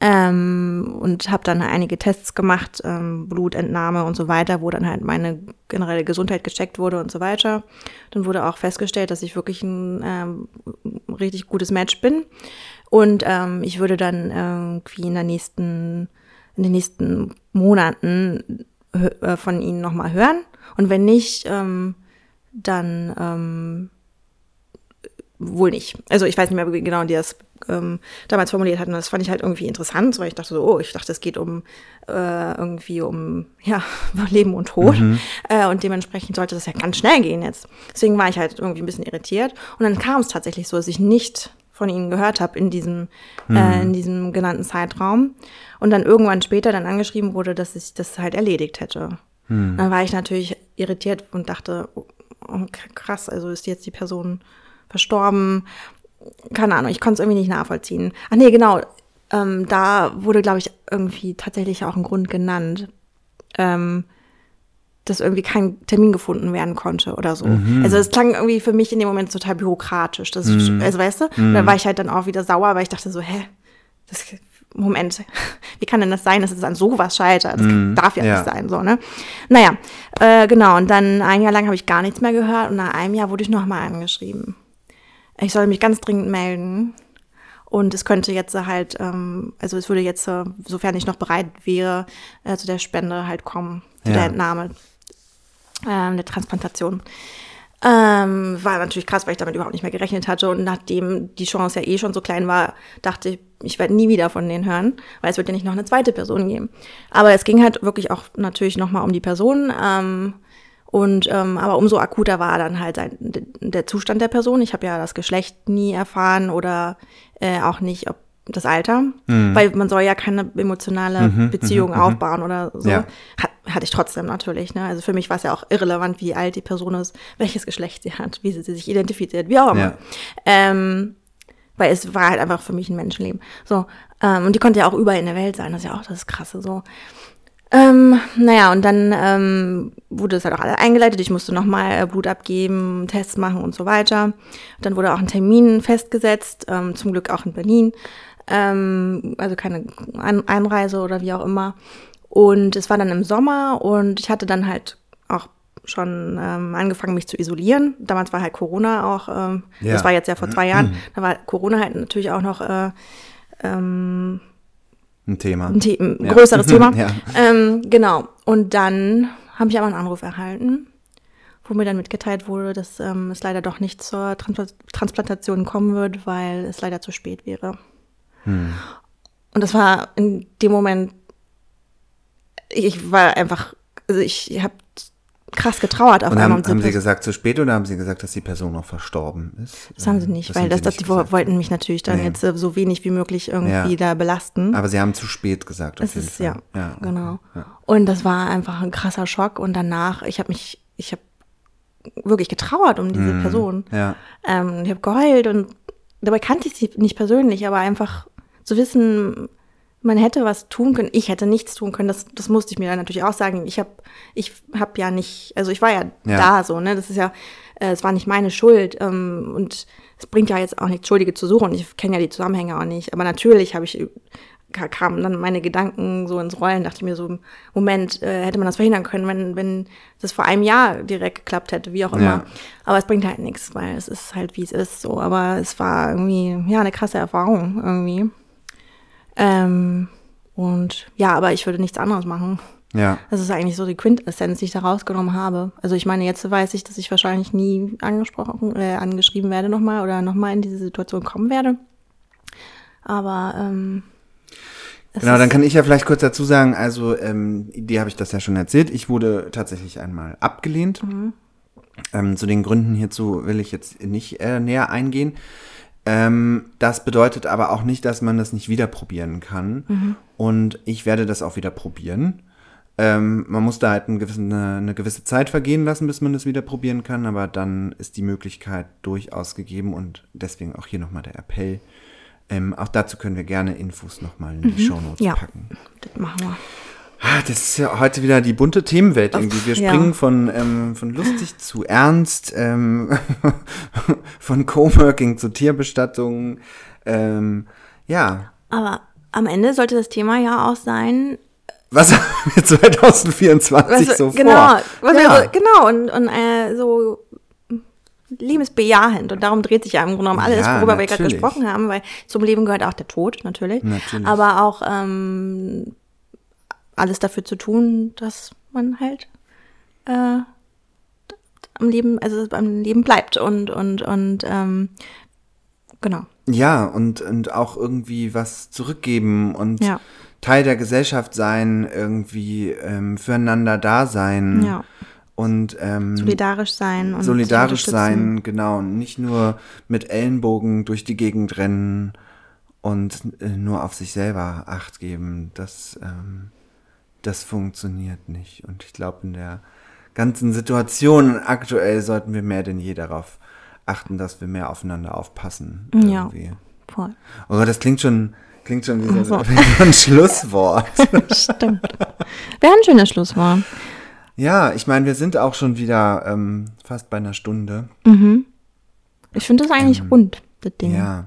ähm, und habe dann einige Tests gemacht, ähm, Blutentnahme und so weiter, wo dann halt meine generelle Gesundheit gecheckt wurde und so weiter. Dann wurde auch festgestellt, dass ich wirklich ein ähm, richtig gutes Match bin. Und ähm, ich würde dann irgendwie in der nächsten, in den nächsten Monaten äh, von ihnen nochmal hören. Und wenn nicht, ähm, dann ähm, wohl nicht. Also ich weiß nicht mehr wie genau, die das ähm, damals formuliert hatten. Das fand ich halt irgendwie interessant, weil ich dachte so, oh, ich dachte, es geht um äh, irgendwie um ja Leben und Tod äh, und dementsprechend sollte das ja ganz schnell gehen jetzt. Deswegen war ich halt irgendwie ein bisschen irritiert und dann kam es tatsächlich so, dass ich nicht von ihnen gehört habe in diesem äh, in diesem genannten Zeitraum und dann irgendwann später dann angeschrieben wurde, dass ich das halt erledigt hätte. Dann war ich natürlich irritiert und dachte, oh, krass, also ist jetzt die Person verstorben. Keine Ahnung, ich konnte es irgendwie nicht nachvollziehen. Ach nee, genau. Ähm, da wurde, glaube ich, irgendwie tatsächlich auch ein Grund genannt, ähm, dass irgendwie kein Termin gefunden werden konnte oder so. Also es klang irgendwie für mich in dem Moment total bürokratisch. Das, Also weißt du, Und da war ich halt dann auch wieder sauer, weil ich dachte so, hä, das, Moment, wie kann denn das sein, dass es an sowas scheitert? Das darf ja, ja. nicht sein, so, ne? Naja, äh, genau, und dann ein Jahr lang habe ich gar nichts mehr gehört und nach einem Jahr wurde ich nochmal angeschrieben. Ich soll mich ganz dringend melden. Und es könnte jetzt halt, ähm, also es würde jetzt, äh, sofern ich noch bereit wäre, äh, zu der Spende halt kommen, zu Ja. der Entnahme, ähm, der Transplantation. Ähm, war natürlich krass, weil ich damit überhaupt nicht mehr gerechnet hatte. Und nachdem die Chance ja eh schon so klein war, dachte ich, ich werde nie wieder von denen hören, weil es wird ja nicht noch eine zweite Person geben. Aber es ging halt wirklich auch natürlich nochmal um die Person. Ähm, und ähm, aber umso akuter war dann halt ein, der Zustand der Person. Ich habe ja das Geschlecht nie erfahren oder äh, auch nicht ob das Alter, weil man soll ja keine emotionale Beziehung aufbauen oder so. Ja. Hat, hatte ich trotzdem natürlich. Ne? Also für mich war es ja auch irrelevant, wie alt die Person ist, welches Geschlecht sie hat, wie sie sich identifiziert, wie auch immer. Ja. Ähm, weil es war halt einfach für mich ein Menschenleben. So, ähm, und die konnte ja auch überall in der Welt sein, das ist ja auch das Krasse so. Ähm, naja, und dann ähm, wurde es halt auch alle eingeleitet. Ich musste nochmal äh, Blut abgeben, Tests machen und so weiter. Dann wurde auch ein Termin festgesetzt, ähm, zum Glück auch in Berlin. Ähm, also keine Ein Einreise oder wie auch immer. Und es war dann im Sommer und ich hatte dann halt auch schon ähm, angefangen, mich zu isolieren. Damals war halt Corona auch, ähm, Ja. das war jetzt ja vor zwei Jahren, da war Corona halt natürlich auch noch äh, ähm, Ein Thema. ein, The ein Ja. größeres Thema. Ja. Ähm, genau. Und dann habe ich aber einen Anruf erhalten, wo mir dann mitgeteilt wurde, dass ähm, es leider doch nicht zur Transpla Transplantation kommen wird, weil es leider zu spät wäre. Hm. Und das war in dem Moment, ich war einfach, also ich habe krass getrauert auf Und einmal. haben, haben Sie gesagt zu spät oder haben Sie gesagt, dass die Person noch verstorben ist? das haben sie nicht, weil das, Sie das, nicht die gesagt. wollten mich natürlich dann Nee. jetzt so wenig wie möglich irgendwie Ja. da belasten. Aber Sie haben zu spät gesagt, auf Es jeden ist, Fall. ja, okay. genau. Ja. Und das war einfach ein krasser Schock. Und danach, ich habe mich, ich habe wirklich getrauert um diese Person. Ja. Ähm, ich habe geheult und dabei kannte ich sie nicht persönlich, aber einfach zu wissen, man hätte was tun können. Ich hätte nichts tun können. Das, das musste ich mir dann natürlich auch sagen. Ich habe ich hab ja nicht, also ich war ja, Ja. da so, ne? Das ist ja, äh, es war nicht meine Schuld. Ähm, und es bringt ja jetzt auch nichts, Schuldige zu suchen. Ich kenne ja die Zusammenhänge auch nicht. Aber natürlich habe ich ka- kamen dann meine Gedanken so ins Rollen, dachte ich mir so, Moment, äh, hätte man das verhindern können, wenn, wenn das vor einem Jahr direkt geklappt hätte, wie auch immer. Ja. Aber es bringt halt nichts, weil es ist halt, wie es ist, so. Aber es war irgendwie, ja, eine krasse Erfahrung irgendwie. Ähm, und ja, aber ich würde nichts anderes machen. Ja. Das ist eigentlich so die Quintessenz, die ich da rausgenommen habe. Also ich meine, jetzt weiß ich, dass ich wahrscheinlich nie angesprochen, äh, angeschrieben werde nochmal oder nochmal in diese Situation kommen werde. Aber ähm, Genau, dann kann ich ja vielleicht kurz dazu sagen, also ähm, dir habe ich das ja schon erzählt. Ich wurde tatsächlich einmal abgelehnt. Ähm, zu den Gründen hierzu will ich jetzt nicht äh, näher eingehen. Ähm, das bedeutet aber auch nicht, dass man das nicht wieder probieren kann. Und ich werde das auch wieder probieren. Ähm, man muss da halt einen gewissen, eine, eine gewisse Zeit vergehen lassen, bis man das wieder probieren kann, aber dann ist die Möglichkeit durchaus gegeben und deswegen auch hier nochmal der Appell. Ähm, auch dazu können wir gerne Infos nochmal in die Shownotes Ja. packen. das machen wir. Ah, das ist ja heute wieder die bunte Themenwelt irgendwie. Wir ja. springen von, ähm, von lustig zu ernst, ähm, von Coworking zu Tierbestattung. Ähm, ja, Aber am Ende sollte das Thema ja auch sein, was haben wir 2024 was, so genau, vor? was ja. wir, genau und, und äh, so lebensbejahend und darum dreht sich ja im Grunde genommen alles, Ja, worüber wir gerade natürlich. gesprochen haben, weil zum Leben gehört auch der Tod natürlich, Natürlich. aber auch ähm, alles dafür zu tun, dass man halt äh, am Leben, also am Leben bleibt und und und ähm, genau. Ja, und, und auch irgendwie was zurückgeben und Ja. Teil der Gesellschaft sein, irgendwie ähm, füreinander da sein. Ja. Und ähm, Solidarisch sein und solidarisch sein, genau. Und nicht nur mit Ellenbogen durch die Gegend rennen und äh, nur auf sich selber Acht geben. Das, ähm, das funktioniert nicht. Und ich glaube, in der ganzen Situation aktuell sollten wir mehr denn je darauf achten, dass wir mehr aufeinander aufpassen. Ja. Irgendwie. Voll. Oh, das klingt schon, klingt schon wie so, so. wie so ein Schlusswort. Stimmt. Wäre ein schönes Schlusswort. ja, ich meine, wir sind auch schon wieder ähm, fast bei einer Stunde. Ich finde das eigentlich rund, das Ding. Ähm, Ja.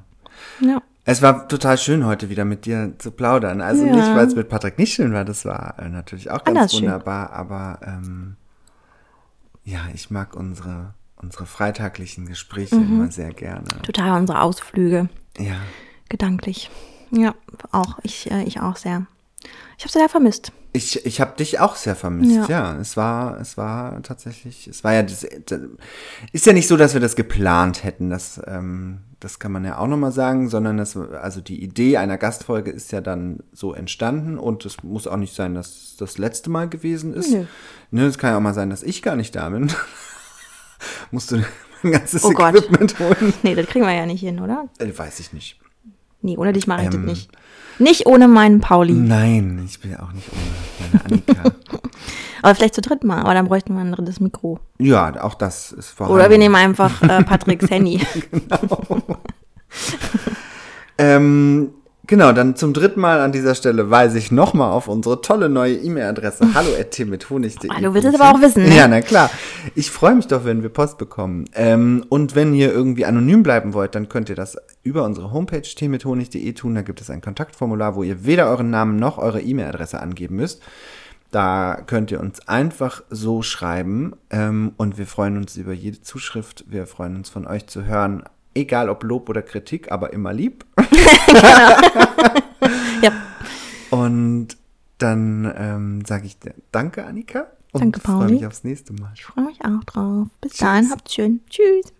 ja. Es war total schön, heute wieder mit dir zu plaudern. Also Ja. nicht, weil es mit Patrick nicht schön war, das war äh, natürlich auch ganz Anders schön. wunderbar, aber ähm, ja, ich mag unsere, unsere freitaglichen Gespräche Mhm. immer sehr gerne. Total unsere Ausflüge. Ja. Gedanklich. Ja, auch. Ich, äh, ich auch sehr. Ich habe sehr vermisst. Ich, ich habe dich auch sehr vermisst, ja. Ja. Es war, es war tatsächlich, es war ja, das, das ist ja nicht so, dass wir das geplant hätten, das, ähm, das kann man ja auch nochmal sagen, sondern das, also die Idee einer Gastfolge ist ja dann so entstanden und es muss auch nicht sein, dass das letzte Mal gewesen ist. Nö. Ne, es kann ja auch mal sein, dass ich gar nicht da bin. Musst du mein ganzes Oh Gott. Equipment holen? Nee, das kriegen wir ja nicht hin, oder? Äh, weiß ich nicht. Nee, ohne dich mache ich Ähm. das nicht. Nicht ohne meinen Pauli. Nein, ich bin ja auch nicht ohne meine Annika. Aber vielleicht zu dritt mal. Aber dann bräuchten wir ein drittes Mikro. ja, auch das ist vorhanden. Oder wir nehmen einfach äh, Patricks Handy. Ähm, genau, dann zum dritten Mal an dieser Stelle weise ich nochmal auf unsere tolle neue E-Mail-Adresse. Hallo mit Honig.de. Ah, du willst es aber auch wissen, ne? Ja, na klar. Ich freue mich doch, wenn wir Post bekommen. Ähm, und wenn ihr irgendwie anonym bleiben wollt, dann könnt ihr das über unsere Homepage tmithonig.de tun. Da gibt es ein Kontaktformular, wo ihr weder euren Namen noch eure E-Mail-Adresse angeben müsst. Da könnt ihr uns einfach so schreiben ähm, und wir freuen uns über jede Zuschrift. Wir freuen uns von euch zu hören, egal ob Lob oder Kritik, aber immer lieb. ja. Und dann ähm, sage ich Danke, Annika. Und Danke, freue Pauli. mich aufs nächste Mal. Ich freue mich auch drauf. Bis dahin, habt's schön. Tschüss.